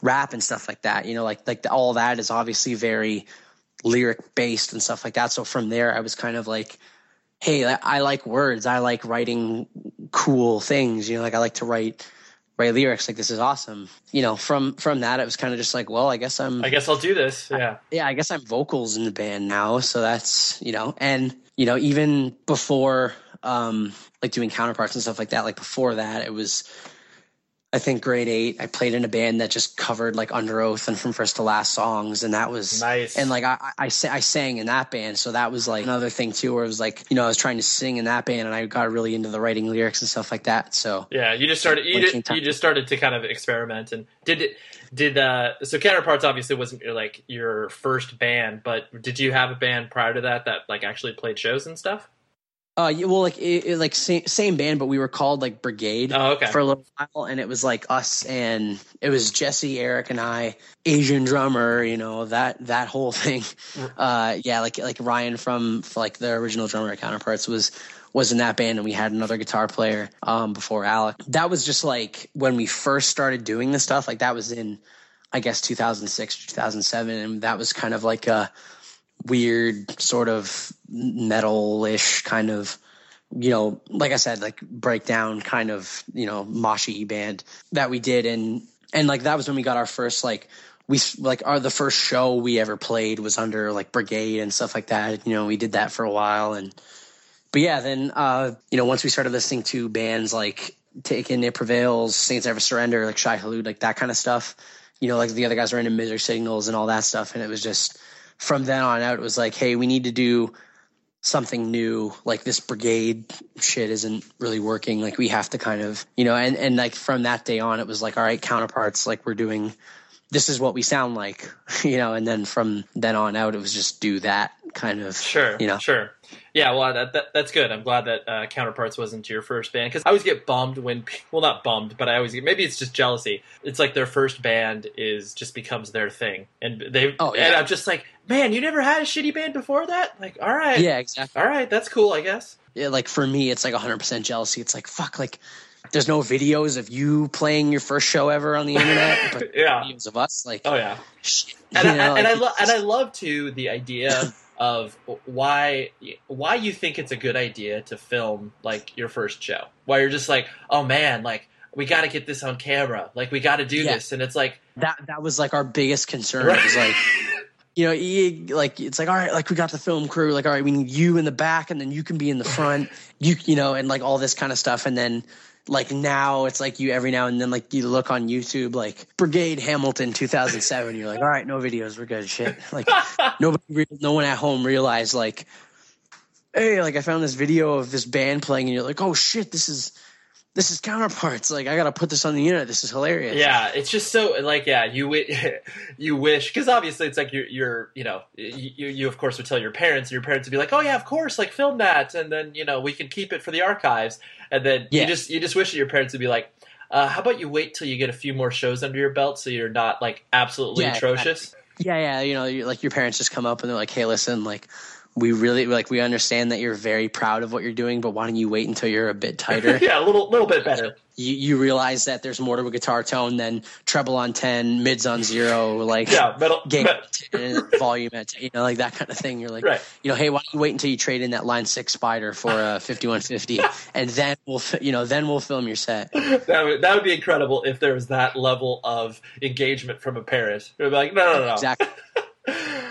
rap and stuff like that, you know, like like the, all that is obviously very lyric based and stuff like that. So from there, I was kind of like, hey, I, like words. I like writing cool things. You know, like I like to write write lyrics like this is awesome you know from from that it was kind of just like well i guess i'm i guess i'll do this yeah I, yeah i guess i'm vocals in the band now so that's you know and you know even before um like doing counterparts and stuff like that like before that it was I think grade eight, I played in a band that just covered like Underoath and From First to Last songs, and that was nice. And like I, I, I sang in that band, so that was like another thing too, where it was like you know I was trying to sing in that band, and I got really into the writing lyrics and stuff like that. So yeah, you just started you, did, you just started to kind of experiment, and did it did uh so counterparts obviously wasn't like your first band, but did you have a band prior to that that like actually played shows and stuff? Uh, yeah, well, like it, it, like same, same band, but we were called like Brigade Oh, okay. for a little while, and it was like us and it was Jesse, Eric, and I, Asian drummer, you know that that whole thing. Uh, yeah, like like Ryan from like the original drummer Counterparts was was in that band, and we had another guitar player um, before Alec. That was just like when we first started doing this stuff. Like that was in, I guess, 2006, 2007, and that was kind of like a weird sort of metal-ish kind of you know like i said like breakdown kind of you know moshy band that we did. And and like that was when we got our first like we like our the first show we ever played was under like brigade and stuff like that. You know we did that for a while. And but yeah then uh you know once we started listening to bands like taken it prevails saints ever surrender like Shai Hulud like that kind of stuff you know like the other guys were into misery signals and all that stuff. And it was just from then on out it was like hey we need to do something new like this brigade shit isn't really working like we have to kind of you know and and like from that day on it was like all right counterparts like we're doing this is what we sound like you know and then from then on out it was just do that kind of Sure, you know sure. Yeah, well, that, that that's good. I'm glad that uh, Counterparts wasn't your first band because I always get bummed when, well, not bummed, but I always get maybe it's just jealousy. It's like their first band is just becomes their thing, and they Oh, and. I'm just like, man, you never had a shitty band before that? Like, all right, yeah exactly all right, that's cool, I guess. yeah, like for me it's like 100% jealousy it's like fuck like there's no videos of you playing your first show ever on the internet but Yeah. videos of us like Oh yeah. shit, and I, know, and I lo- and I love too the idea of why why you think it's a good idea to film like your first show. Why you're just like, oh man, like we got to get this on camera, like we got to do Yeah. this, and it's like, that that was like our biggest concern It was like you know like it's like all right like we got the film crew like all right we need you in the back and then you can be in the front. You you know and like all this kind of stuff and then like now it's like you every now and then like you look on youtube like brigade hamilton 2007 you're like all right no videos we're good shit. Like nobody re- no one at home realized like hey like i found this video of this band playing and you're like oh shit this is this is counterparts like i gotta put this on the internet this is hilarious yeah, it's just so like yeah, you you wish because obviously it's like you're you're you know you you of course would tell your parents and your parents would be like, oh yeah, of course, like film that, and then you know we can keep it for the archives, and then Yeah. you just you just wish that your parents would be like. Uh, how about you wait till you get a few more shows under your belt so you're not like absolutely Yeah, atrocious? Yeah, yeah, you know, like your parents just come up and they're like, "Hey, listen, like we really like we understand that you're very proud of what you're doing, but why don't you wait until you're a bit tighter? yeah, a little little bit better. you you realize that there's more to a guitar tone than treble on 10, mids on 0, like Yeah, metal. gain me- at 10, volume at 10, you know, like that kind of thing. You're like, Right. you know, hey, why don't you wait until you trade in that line 6 spider for a 5150 and then we'll you know, then we'll film your set. that would that would be incredible if there was that level of engagement from a parent. They'd be like, no, no, no. Exactly.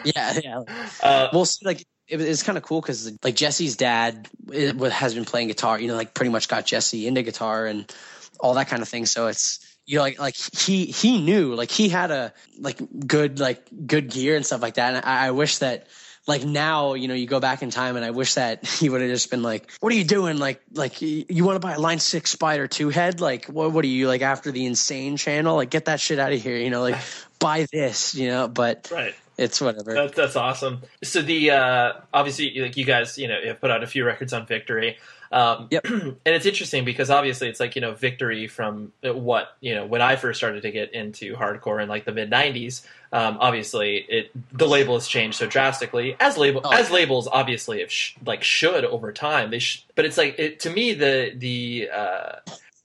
Yeah, yeah. Uh, well, see, like it, it's kind of cool because like Jesse's dad eh, i- has been playing guitar. You know, like pretty much got Jesse into guitar and all that kind of thing. So it's you know like like he he knew like he had a like good like good gear and stuff like that. And I, I wish that. Like now, you know, you go back in time, and I wish that he would have just been like, "What are you doing? Like, like you, you want to buy a Line Six Spider two head? Like, what? What are you like after the Insane channel? Like, get that shit out of here! You know, like buy this, you know." But right. It's whatever. That's that's awesome. So the uh, obviously like you guys you know have put out a few records on Victory. Um, Yep. and it's interesting because obviously it's like you know Victory from uh, what you know when I first started to get into hardcore in like the mid '90s. Um, obviously, it the label has changed so drastically as label Oh. as labels obviously have sh- like should over time. They sh- but it's like it, to me the the uh,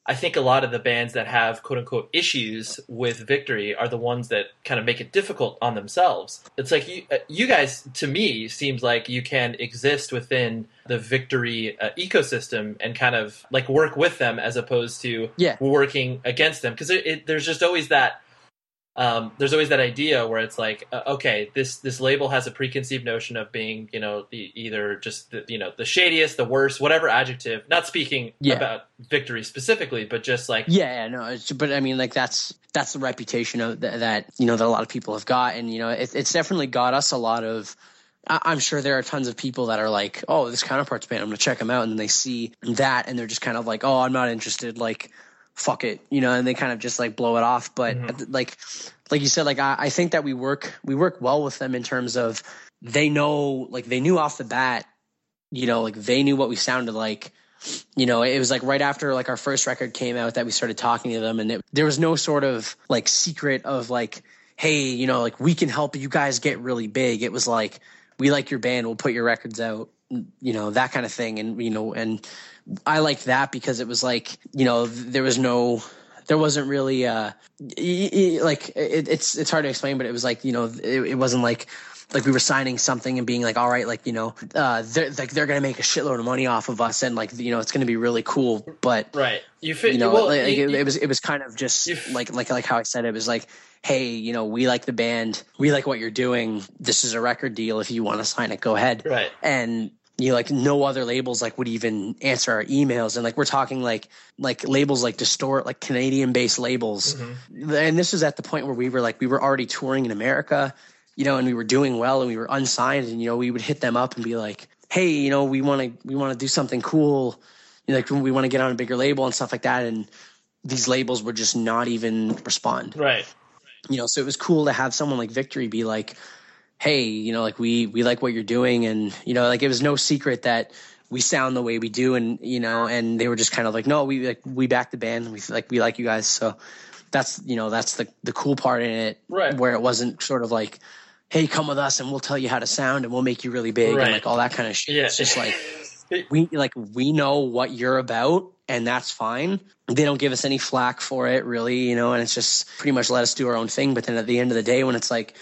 I think a lot of the bands that have quote unquote issues with victory are the ones that kind of make it difficult on themselves. It's like you, uh, you guys, to me, seems like you can exist within the victory uh, ecosystem and kind of like work with them as opposed to Yeah. working against them. Because there's just always that. Um, there's always that idea where it's like, uh, okay, this this label has a preconceived notion of being, you know, the, either just the, you know the shadiest, the worst, whatever adjective. Not speaking Yeah. about victory specifically, but just like Yeah, yeah, no, but I mean, like that's that's the reputation of th- that you know that a lot of people have got, and you know, it, it's definitely got us a lot of. I'm sure there are tons of people that are like, "Oh, this counterparts band, I'm gonna check them out," and then they see that, and they're just kind of like, "Oh, I'm not interested." Like, fuck it, you know, and they kind of just like blow it off. But Mhm. like, like you said, like I, I think that we work we work well with them in terms of they know, like they knew off the bat you know, like they knew what we sounded like. You know, it was like right after like our first record came out that we started talking to them, and it, there was no sort of like secret of like, hey, you know, like we can help you guys get really big. It was like we like your band, we'll put your records out, you know, that kind of thing, and you know, and I liked that because it was like, you know, there was no there wasn't really uh like it, it's it's hard to explain but it was like you know it, it wasn't like like we were signing something and being like, all right, like you know, uh, they're like they're gonna make a shitload of money off of us, and like you know, it's gonna be really cool. But right, you fit, you know, well, like, you, it, you, it, was it was kind of just like like like how I said it, it was like, hey, you know, we like the band, we like what you're doing. This is a record deal. If you want to sign it, go ahead. Right, and you know, like no other labels like would even answer our emails. And like we're talking like like labels like distort like canadian based labels. Mm-hmm. and this was at the point where we were like we were already touring in america you know and we were doing well and we were unsigned. And you know we would hit them up and be like hey you know we want to we want to do something cool. You know, like we want to get on a bigger label and stuff like that. And these labels would just not even respond. Right. You know so it was cool to have someone like victory be like hey, you know, like we we like what you're doing, and you know, like it was no secret that we sound the way we do, and you know, and they were just kind of like, no, we like we back the band, we like we like you guys, so that's you know that's the the cool part in it, right? Where it wasn't sort of like, hey, come with us and we'll tell you how to sound and we'll make you really big right. and like all that kind of shit. Yeah. It's just like we like we know what you're about and that's fine. They don't give us any flack for it really, you know, and it's just pretty much let us do our own thing. But then at the end of the day, when it's like,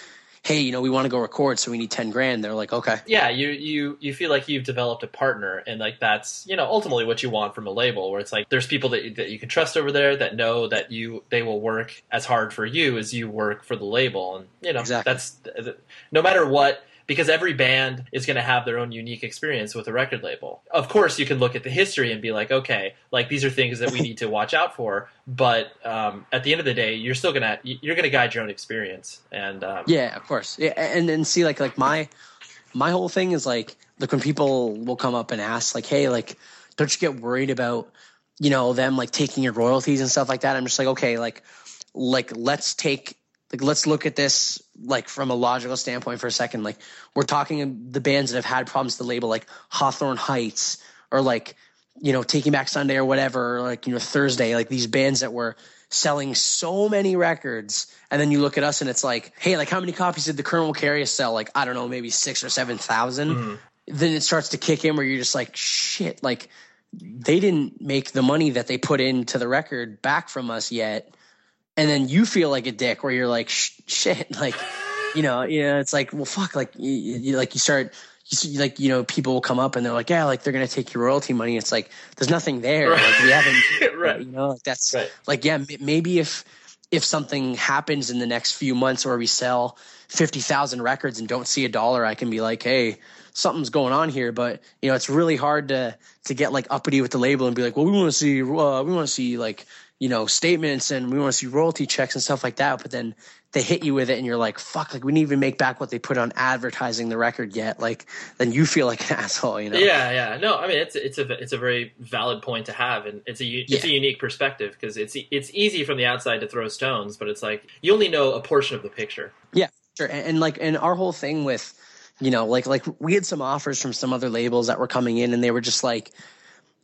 hey, you know, we want to go record, so we need ten grand. They're like, okay. Yeah, you you you feel like you've developed a partner, and like that's you know ultimately what you want from a label, where it's like there's people that that you can trust over there that know that you they will work as hard for you as you work for the label, and you know exactly. that's no matter what because every band is going to have their own unique experience with a record label. Of course, you can look at the history and be like, okay, like these are things that we need to watch out for. But um, at the end of the day, you're still gonna you're gonna guide your own experience. And um, yeah, of course, yeah, and then see like like my my whole thing is like like when people will come up and ask like, hey, like don't you get worried about you know them like taking your royalties and stuff like that? I'm just like, okay, like like let's take like let's look at this like from a logical standpoint for a second. Like we're talking the bands that have had problems with the label, like Hawthorne Heights or like you know Taking Back Sunday or whatever, or like you know Thursday, like these bands that were selling so many records, and then you look at us and it's like, hey, like how many copies did the Current Will Carry sell? Like I don't know, maybe six or seven thousand. Mm-hmm. Then it starts to kick in where you're just like, shit, like they didn't make the money that they put into the record back from us yet and then you feel like a dick where you're like shit like you know you know it's like well fuck like you, you like you start you, like you know people will come up and they're like yeah like they're gonna take your royalty money it's like there's nothing there right. like we haven't right you know like that's right. like yeah maybe if if something happens in the next few months where we sell 50,000 records and don't see a dollar I can be like hey something's going on here but you know it's really hard to to get like uppity with the label and be like well we want to see uh, we want to see like you know, statements and we want to see royalty checks and stuff like that. But then they hit you with it and you're like, fuck, like we didn't even make back what they put on advertising the record yet. Like then you feel like an asshole, you know? Yeah, yeah. No, I mean it's it's a it's a very valid point to have, and it's a it's yeah. a unique perspective because it's it's easy from the outside to throw stones, but it's like you only know a portion of the picture. Yeah, sure. And, and like and our whole thing with you know like like we had some offers from some other labels that were coming in and they were just like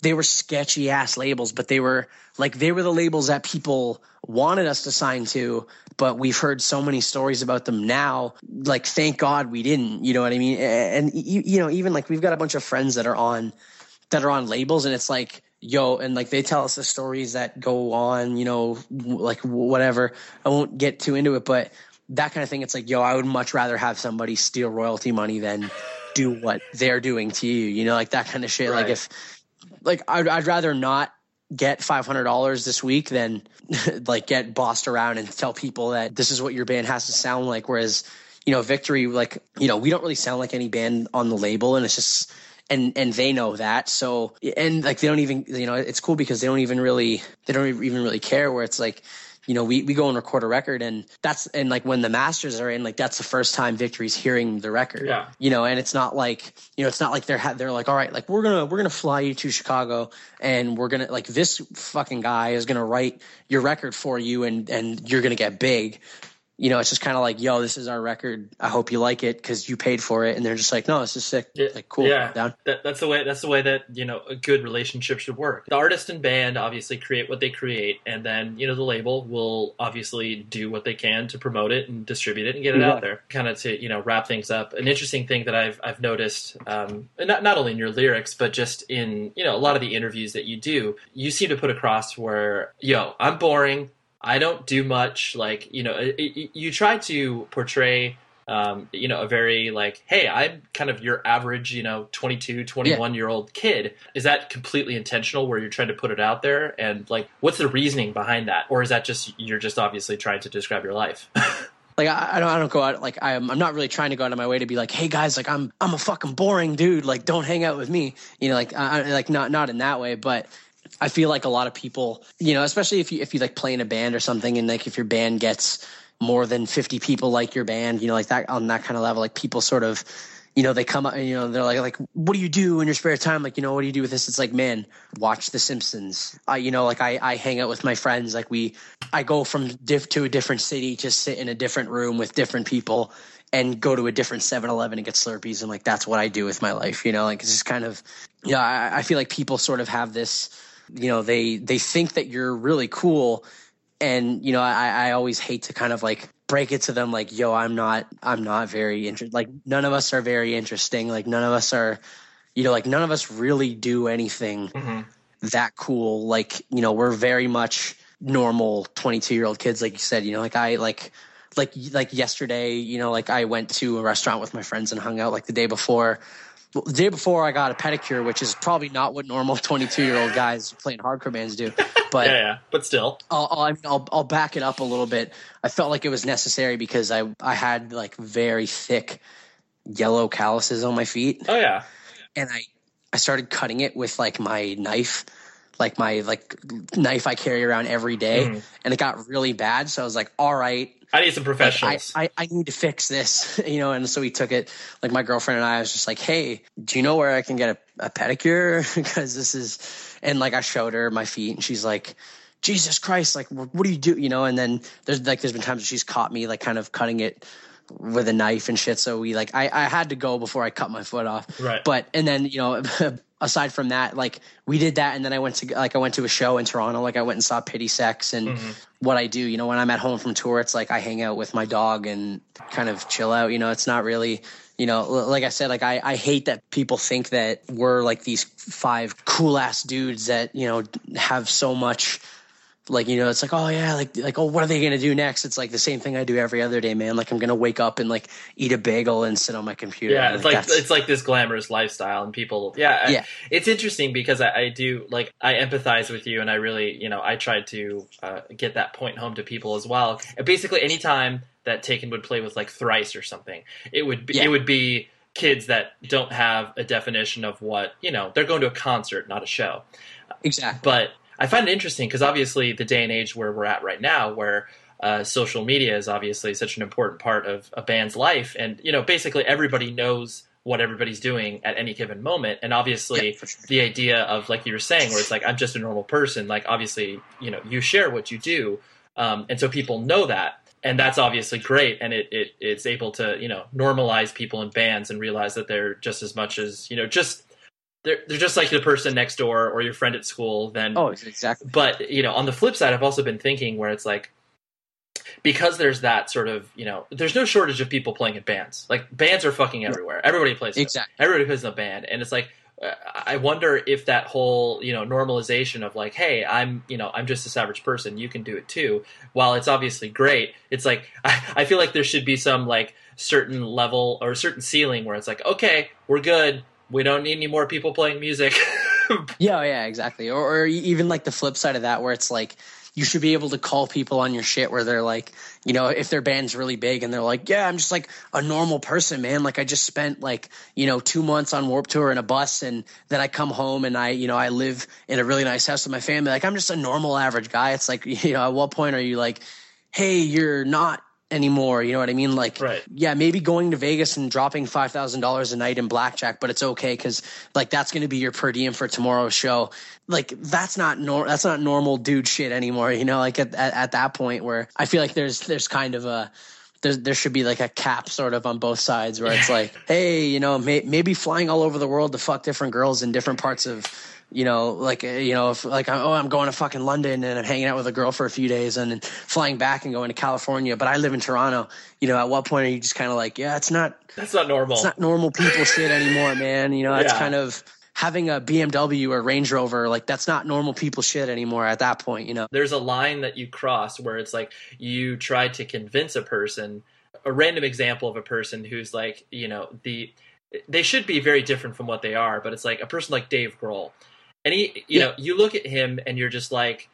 they were sketchy ass labels, but they were like they were the labels that people wanted us to sign to, but we've heard so many stories about them now. Like, thank God we didn't. You know what I mean? And you, you know, even like we've got a bunch of friends that are on that are on labels, and it's like, yo, and like they tell us the stories that go on. You know, like whatever. I won't get too into it, but that kind of thing. It's like, yo, I would much rather have somebody steal royalty money than do what they're doing to you. You know, like that kind of shit. Right. Like if like I'd, I'd rather not get $500 this week than like get bossed around and tell people that this is what your band has to sound like. Whereas you know victory like you know we don't really sound like any band on the label and it's just and and they know that. So and like they don't even you know it's cool because they don't even really they don't even really care. Where it's like you know, we, we go and record a record and that's, and like when the masters are in, like that's the first time Victory's hearing the record, yeah. you know, and it's not like, you know, it's not like they're, ha- they're like, all right, like we're going to, we're going to fly you to Chicago and we're going to, like this fucking guy is going to write your record for you and, and you're going to get big. You know, it's just kind of like, yo, this is our record. I hope you like it because you paid for it. And they're just like, no, this is sick. Yeah, like, cool. Yeah, that, that's the way. That's the way that you know a good relationship should work. The artist and band obviously create what they create, and then you know the label will obviously do what they can to promote it and distribute it and get it out there. Kind of to you know wrap things up. An interesting thing that I've I've noticed, um, not not only in your lyrics, but just in you know a lot of the interviews that you do, you seem to put across where yo, I'm boring. I don't do much. Like you know, it, you try to portray um, you know, a very like, hey, I'm kind of your average, you know, 22, 21 year old kid. Is that completely intentional where you're trying to put it out there? And like, what's the reasoning behind that? Or is that just, you're just obviously trying to describe your life? Like I, I don't, I don't go out. Like I'm, I'm not really trying to go out of my way to be like, hey guys, like I'm, I'm a fucking boring dude. Like don't hang out with me. You know, like, I, I- like not, not in that way, but I feel like a lot of people, you know, especially if you, if you like play in a band or something, and like if your band gets more than 50 people like your band, you know, like that on that kind of level, like people sort of, you know, they come up and, you know, they're like, like, what do you do in your spare time? Like, you know, what do you do with this? It's like, man, watch The Simpsons. I, you know, like I, I hang out with my friends. Like we, I go from diff to a different city, just sit in a different room with different people and go to a different 7-Eleven and get Slurpees. And like, that's what I do with my life, you know, like it's just kind of, you know, I, I feel like people sort of have this, you know, they, they think that you're really cool. And you know I, I always hate to kind of like break it to them like yo i'm not i'm not very interested like none of us are very interesting. Like none of us are you know like none of us really do anything Mhm. that cool. Like you know we're very much normal 22 year old kids like you said you know like i like like like yesterday you know like i went to a restaurant with my friends and hung out like the day before the day before i got a pedicure which is probably not what normal 22 year old guys playing hardcore bands do but yeah, yeah. But still. I'll, I'll, I mean, I'll, I'll back it up a little bit. I felt like it was necessary because I, I had like very thick yellow calluses on my feet Oh, yeah. and I, I started cutting it with like my knife, like my like knife I carry around every day, Mhm. and it got really bad. So I was like, all right, I need some like, I, professionals. I, I need to fix this, you know. And so we took it. Like my girlfriend and I was just like, "Hey, do you know where I can get a, a pedicure? Because this is." And like I showed her my feet, and she's like, "Jesus Christ! Like, what do you do?" You know. And then there's like there's been times she's caught me like kind of cutting it with a knife and shit. So we like I I had to go before I cut my foot off. Right. But and then you know. Aside from that, like we did that, and then I went to like I went to a show in Toronto. Like I went and saw Pity Sex, and Mm-hmm. what I do. You know, when I'm at home from tour, it's like I hang out with my dog and kind of chill out. You know, it's not really, you know, like I said, like I, I hate that people think that we're like these five cool ass dudes that, you know, have so much like, you know, it's like, oh yeah, like, like, oh, what are they going to do next? It's like the same thing I do every other day, man. Like I'm going to wake up and like eat a bagel and sit on my computer. Yeah, it's like that's- it's like this glamorous lifestyle, and people. Yeah, I- Yeah. it's interesting because I, I do like I empathize with you, and I really, you know, I tried to uh, get that point home to people as well. And basically, anytime that Taken would play with like thrice or something, it would be, Yeah. it would be kids that don't have a definition of what you know. They're going to a concert, not a show. exactly. But I find it interesting because obviously the day and age where we're at right now, where uh, social media is obviously such an important part of a band's life, and you know, basically everybody knows what everybody's doing at any given moment, and obviously Yeah, sure. the idea of like you were saying, where it's like I'm just a normal person, like obviously you know you share what you do, um, and so people know that. And that's obviously great, and it, it it's able to you know normalize people in bands and realize that they're just as much as you know just they're they're just like the person next door or your friend at school. Then Oh, exactly. but you know on the flip side i've also been thinking where it's like because there's that sort of you know there's no shortage of people playing in bands. Like bands are fucking everywhere. Everybody plays Exactly. everybody plays in a band. And it's like uh, i wonder if that whole you know normalization of like hey i'm you know i'm just this average person. You can do it too. While it's obviously great it's like i, I feel like there should be some like certain level or certain ceiling where it's like okay we're good we don't need any more people playing music Yeah, oh, yeah, exactly. Or, or even like the flip side of that, where it's like you should be able to call people on your shit where they're like, you know, if their band's really big and they're like, yeah, I'm just like a normal person, man. Like I just spent like, you know, two months on Warped Tour in a bus and then I come home and I, you know, I live in a really nice house with my family. Like I'm just a normal average guy. It's like, you know, at what point are you like, hey, you're not anymore. You know what I mean? Like, Right. yeah, maybe going to Vegas and dropping five thousand dollars a night in blackjack, but it's okay because like that's going to be your per diem for tomorrow's show. Like that's not nor that's not normal dude shit anymore. You know, like at, at at that point where I feel like there's there's kind of a there, there should be like a cap sort of on both sides where it's like, hey, you know, may, maybe flying all over the world to fuck different girls in different parts of, you know, like, uh, you know, if like, oh, I'm going to fucking London and I'm hanging out with a girl for a few days and then flying back and going to California, but I live in Toronto. You know, at what point are you just kind of like, yeah, it's not, That's not normal. it's not normal people shit anymore, man. You know, it's Yeah. kind of having a BMW or Range Rover, like that's not normal people shit anymore at that point, you know. there's a line that you cross where it's like you try to convince a person a random example of a person who's like you know the they should be very different from what they are but it's like a person like dave grohl and he you Yeah. know you look at him and you're just like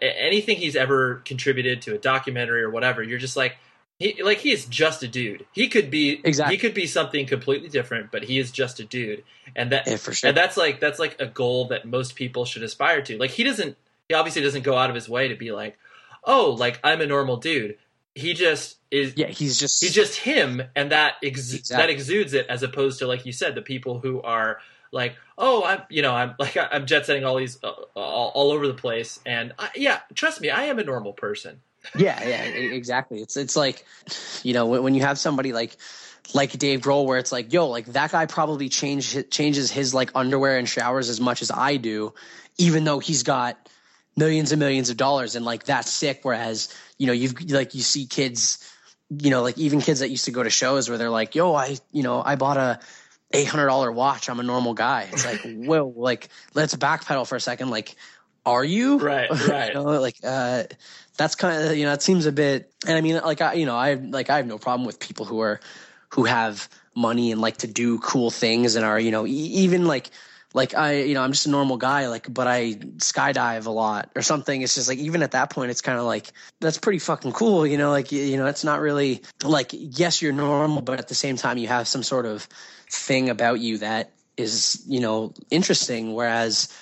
anything he's ever contributed to a documentary or whatever you're just like he like he is just a dude he could be Exactly. he could be something completely different but he is just a dude and that Yeah, for sure. and that's like that's like a goal that most people should aspire to. Like he doesn't he obviously doesn't go out of his way to be like, "Oh, like I'm a normal dude." He just is yeah, he's just, he's just him and that ex- Exactly. that exudes it as opposed to like you said the people who are like, "Oh, I'm you know, I'm like I'm jet setting all these uh, all, all over the place." And I, yeah, trust me, I am a normal person. Yeah, yeah, exactly. It's it's like, you know, when, when you have somebody like like Dave Grohl, where it's like, yo, like that guy probably change, changes his like underwear and showers as much as I do, even though he's got millions and millions of dollars, and like that's sick. Whereas, you know, you've like you see kids, you know, like even kids that used to go to shows where they're like, yo, I, you know, I bought a eight hundred dollar watch. I'm a normal guy. It's like, whoa, like let's backpedal for a second. Like, are you Right, right. you know, like uh, that's kind of you know it seems a bit. And I mean, like I, you know, I like I have no problem with people who are who have money and like to do cool things and are you know e- even like like I you know I'm just a normal guy like but I skydive a lot or something. It's just like even at that point it's kind of like that's pretty fucking cool. You know, like you, you know it's not really like yes you're normal, but at the same time you have some sort of thing about you that is you know interesting. Whereas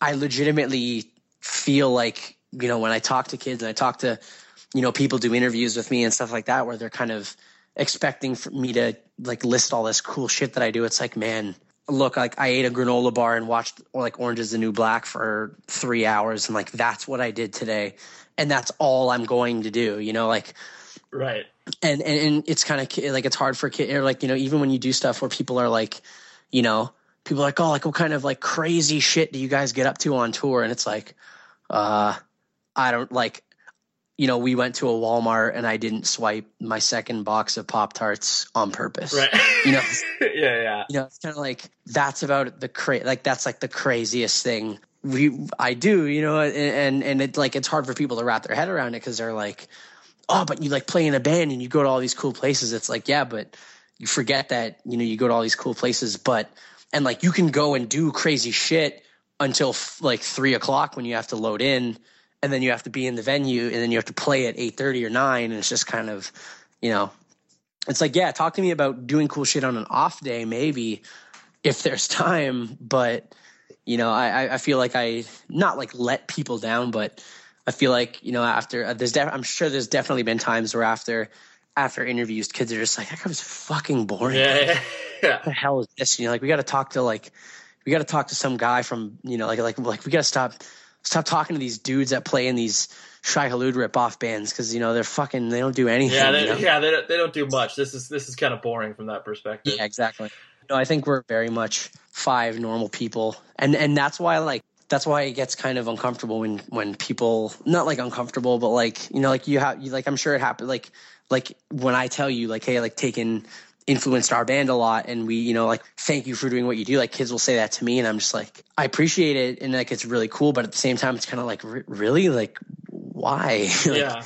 I legitimately feel like you know when I talk to kids and I talk to you know people do interviews with me and stuff like that where they're kind of expecting me to like list all this cool shit that I do. It's like, man, look, like I ate a granola bar and watched or like Orange is the New Black for three hours, and like that's what I did today, and that's all I'm going to do. You know, like Right. and and, and it's kind of like it's hard for kid or like you know even when you do stuff where people are like you know people are like oh like what kind of like crazy shit do you guys get up to on tour and it's like uh i don't like you know we went to a walmart and i didn't swipe my second box of pop tarts on purpose Right. you know yeah, yeah. you know it's kind of like that's about the cra- like that's like the craziest thing we i do you know and and, and it like it's hard for people to wrap their head around it because they're like oh but you like play in a band and you go to all these cool places. It's like yeah but you forget that you know you go to all these cool places but and like you can go and do crazy shit until f- like three o'clock when you have to load in and then you have to be in the venue and then you have to play at 8.30 or 9 and it's just kind of you know it's like yeah talk to me about doing cool shit on an off day maybe if there's time but you know i I- i feel like i not like let people down but i feel like you know after uh, there's def- i'm sure there's definitely been times where after after interviews kids are just like that guy was fucking boring Yeah, yeah. the hell is this? You know, like we got to talk to like we got to talk to some guy from you know like like like we got to stop stop talking to these dudes that play in these Shai Hulud rip off bands because you know they're fucking they don't do anything. Yeah, you they, know? yeah, they don't, they don't do much. This is this is kind of boring from that perspective. Yeah, exactly. No, I think we're very much five normal people, and and that's why like that's why it gets kind of uncomfortable when when people not like uncomfortable, but like you know like you have you like I'm sure it happened like like when I tell you like hey like taking influenced our band a lot and we you know like thank you for doing what you do like kids will say that to me and i'm just like i appreciate it and like it's really cool but at the same time it's kind of like "Re- really like why Like, yeah.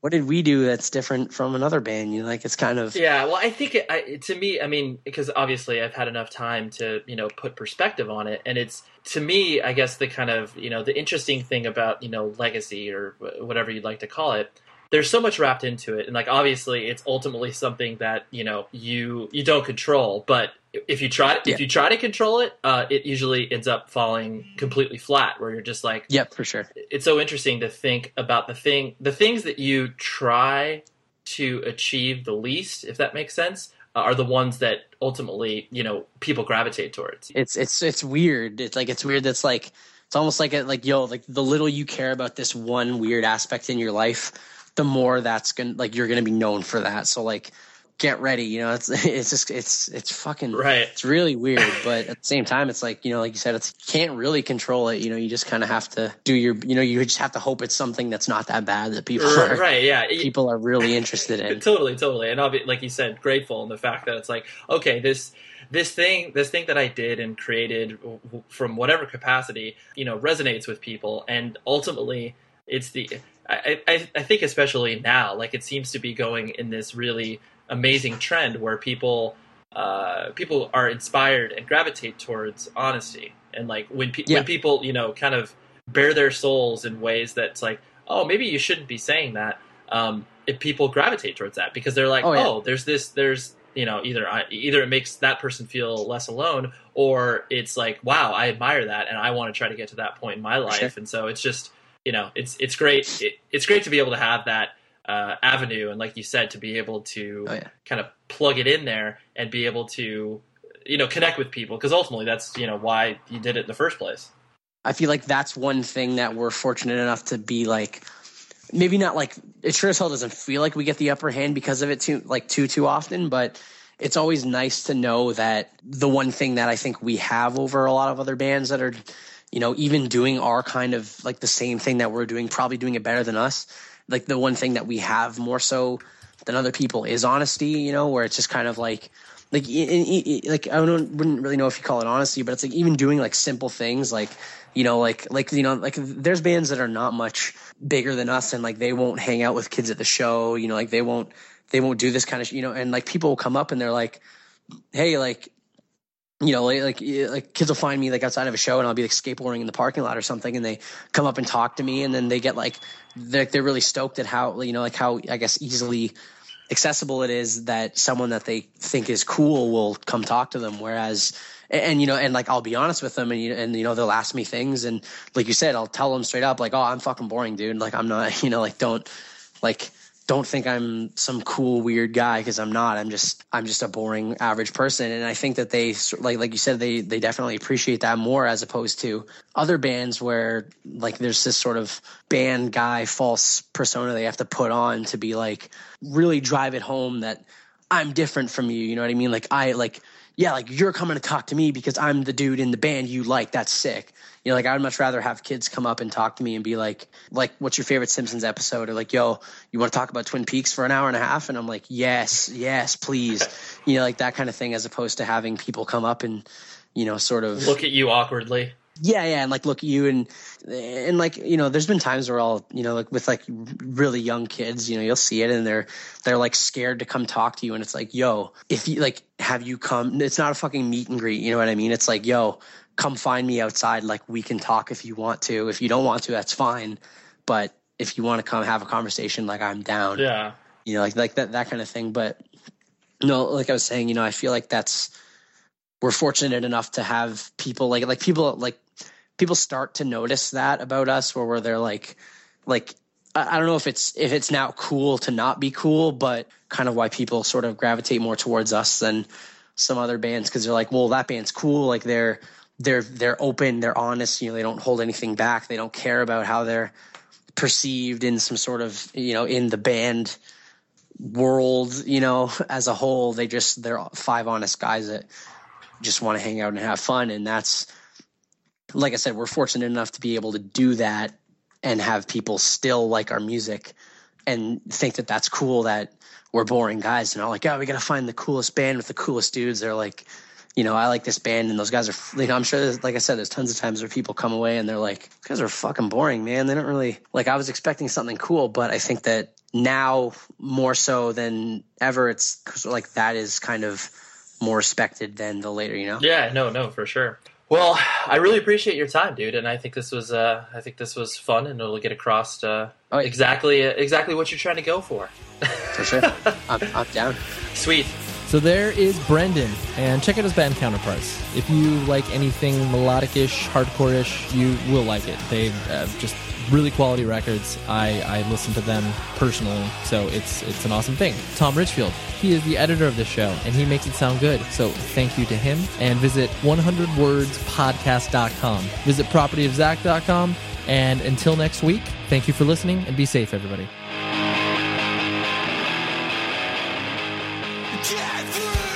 What did we do that's different from another band you know like it's kind of Yeah, well, I think it, I, to me, I mean, because obviously I've had enough time to, you know, put perspective on it, and it's to me, I guess the kind of, you know, the interesting thing about, you know, legacy or whatever you'd like to call it. There's so much wrapped into it, and like obviously, it's ultimately something that you know you you don't control. But if you try Yeah. if you try to control it, uh, it usually ends up falling completely flat. Where you're just like, yep for sure it's so interesting to think about the thing the things that you try to achieve the least, if that makes sense, uh, are the ones that ultimately, you know, people gravitate towards. It's it's it's weird. It's like it's weird. That's like it's almost like a, like yo, like the little you care about this one weird aspect in your life, the more that's gonna like you're gonna be known for that. So like get ready. You know, it's it's just it's it's fucking right. It's really weird, but at the same time, it's like you know, like you said, it's you can't really control it. You know, you just kind of have to do your. You know, you just have to hope it's something that's not that bad that people right, are right. Yeah, people are really interested in. totally, totally, and I'll be like you said, grateful in the fact that it's like okay, this this thing this thing that I did and created from whatever capacity, you know, resonates with people, and ultimately, it's the I, I, I think especially now, like it seems to be going in this really amazing trend where people uh, people are inspired and gravitate towards honesty and like when pe- yeah. when people you know kind of bare their souls in ways that's like oh maybe you shouldn't be saying that um, if people gravitate towards that because they're like oh, yeah. oh there's this there's you know either either it makes that person feel less alone or it's like wow I admire that and I want to try to get to that point in my life sure. and so it's just you know it's it's great it, it's great to be able to have that uh, avenue, and like you said, to be able to oh, yeah. kind of plug it in there and be able to you know connect with people because ultimately that's you know why you did it in the first place. I feel like that's one thing that we're fortunate enough to be like maybe not like it sure as hell doesn't feel like we get the upper hand because of it too like too too often, but it's always nice to know that the one thing that I think we have over a lot of other bands that are you know even doing our kind of like the same thing that we're doing probably doing it better than us like the one thing that we have more so than other people is honesty. You know, where it's just kind of like like like I don't wouldn't really know if you call it honesty, but it's like even doing like simple things like you know like like you know like there's bands that are not much bigger than us and like they won't hang out with kids at the show. You know, like they won't they won't do this kind of you know and like people will come up and they're like hey like you know, like, like, kids will find me like outside of a show and I'll be like skateboarding in the parking lot or something and they come up and talk to me and then they get like they're, they're really stoked at how you know like how I guess easily accessible it is that someone that they think is cool will come talk to them. Whereas and, and you know and like I'll be honest with them and you, and you know they'll ask me things and like you said I'll tell them straight up like oh I'm fucking boring dude. Like I'm not you know like don't like don't think I'm some cool weird guy because I'm not. I'm just I'm just a boring average person, and I think that they like like you said they they definitely appreciate that more as opposed to other bands where like there's this sort of band guy false persona they have to put on to be like really drive it home that I'm different from you. You know what I mean? Like I like yeah, like you're coming to talk to me because I'm the dude in the band you like. That's sick you know, like I would much rather have kids come up and talk to me and be like, like, what's your favorite Simpsons episode? Or like, yo, you want to talk about Twin Peaks for an hour and a half? And I'm like, yes, yes, please. You know, like that kind of thing, as opposed to having people come up and, you know, sort of look at you awkwardly. Yeah, yeah, and like look at you and and like you know, there's been times where I'll you know like with like really young kids, you know, you'll see it and they're they're like scared to come talk to you, and it's like, yo, if you like, have you come? It's not a fucking meet and greet, you know what I mean? It's like, yo, come find me outside. Like we can talk if you want to. If you don't want to, that's fine. But if you want to come have a conversation, like I'm down. Yeah. You know, like like that that kind of thing. But no, like I was saying, you know, I feel like that's we're fortunate enough to have people like like people like people start to notice that about us where where they're like like I don't know if it's if it's now cool to not be cool, but kind of why people sort of gravitate more towards us than some other bands because they're like, well, that band's cool, like they're they're they're open, they're honest, you know, they don't hold anything back. They don't care about how they're perceived in some sort of, you know, in the band world, you know, as a whole. They just they're five honest guys that just want to hang out and have fun and that's like I said, we're fortunate enough to be able to do that and have people still like our music and think that that's cool that we're boring guys and all like, oh, we got to find the coolest band with the coolest dudes. They're like, you know, I like this band and those guys are, you know, I'm sure, like I said, there's tons of times where people come away and they're like, guys are fucking boring, man. They don't really, like, I was expecting something cool, but I think that now more so than ever, it's like that is kind of more respected than the later, you know? Yeah, no, no, for sure. Well, I really appreciate your time, dude, and I think this was uh, I think this was fun, and it'll get across uh, oh, yeah. exactly exactly what you're trying to go for. For sure, I'm, I'm down. Sweet. So there is Brendan, and check out his band counterparts. If you like anything melodic-ish, hardcore-ish, you will like it. They have just really quality records. I, I listen to them personally, so it's it's an awesome thing. Tom Richfield, he is the editor of this show, and he makes it sound good. So thank you to him. And visit 100wordspodcast.com. Visit propertyofzach.com. And until next week, thank you for listening and be safe, everybody. Get through!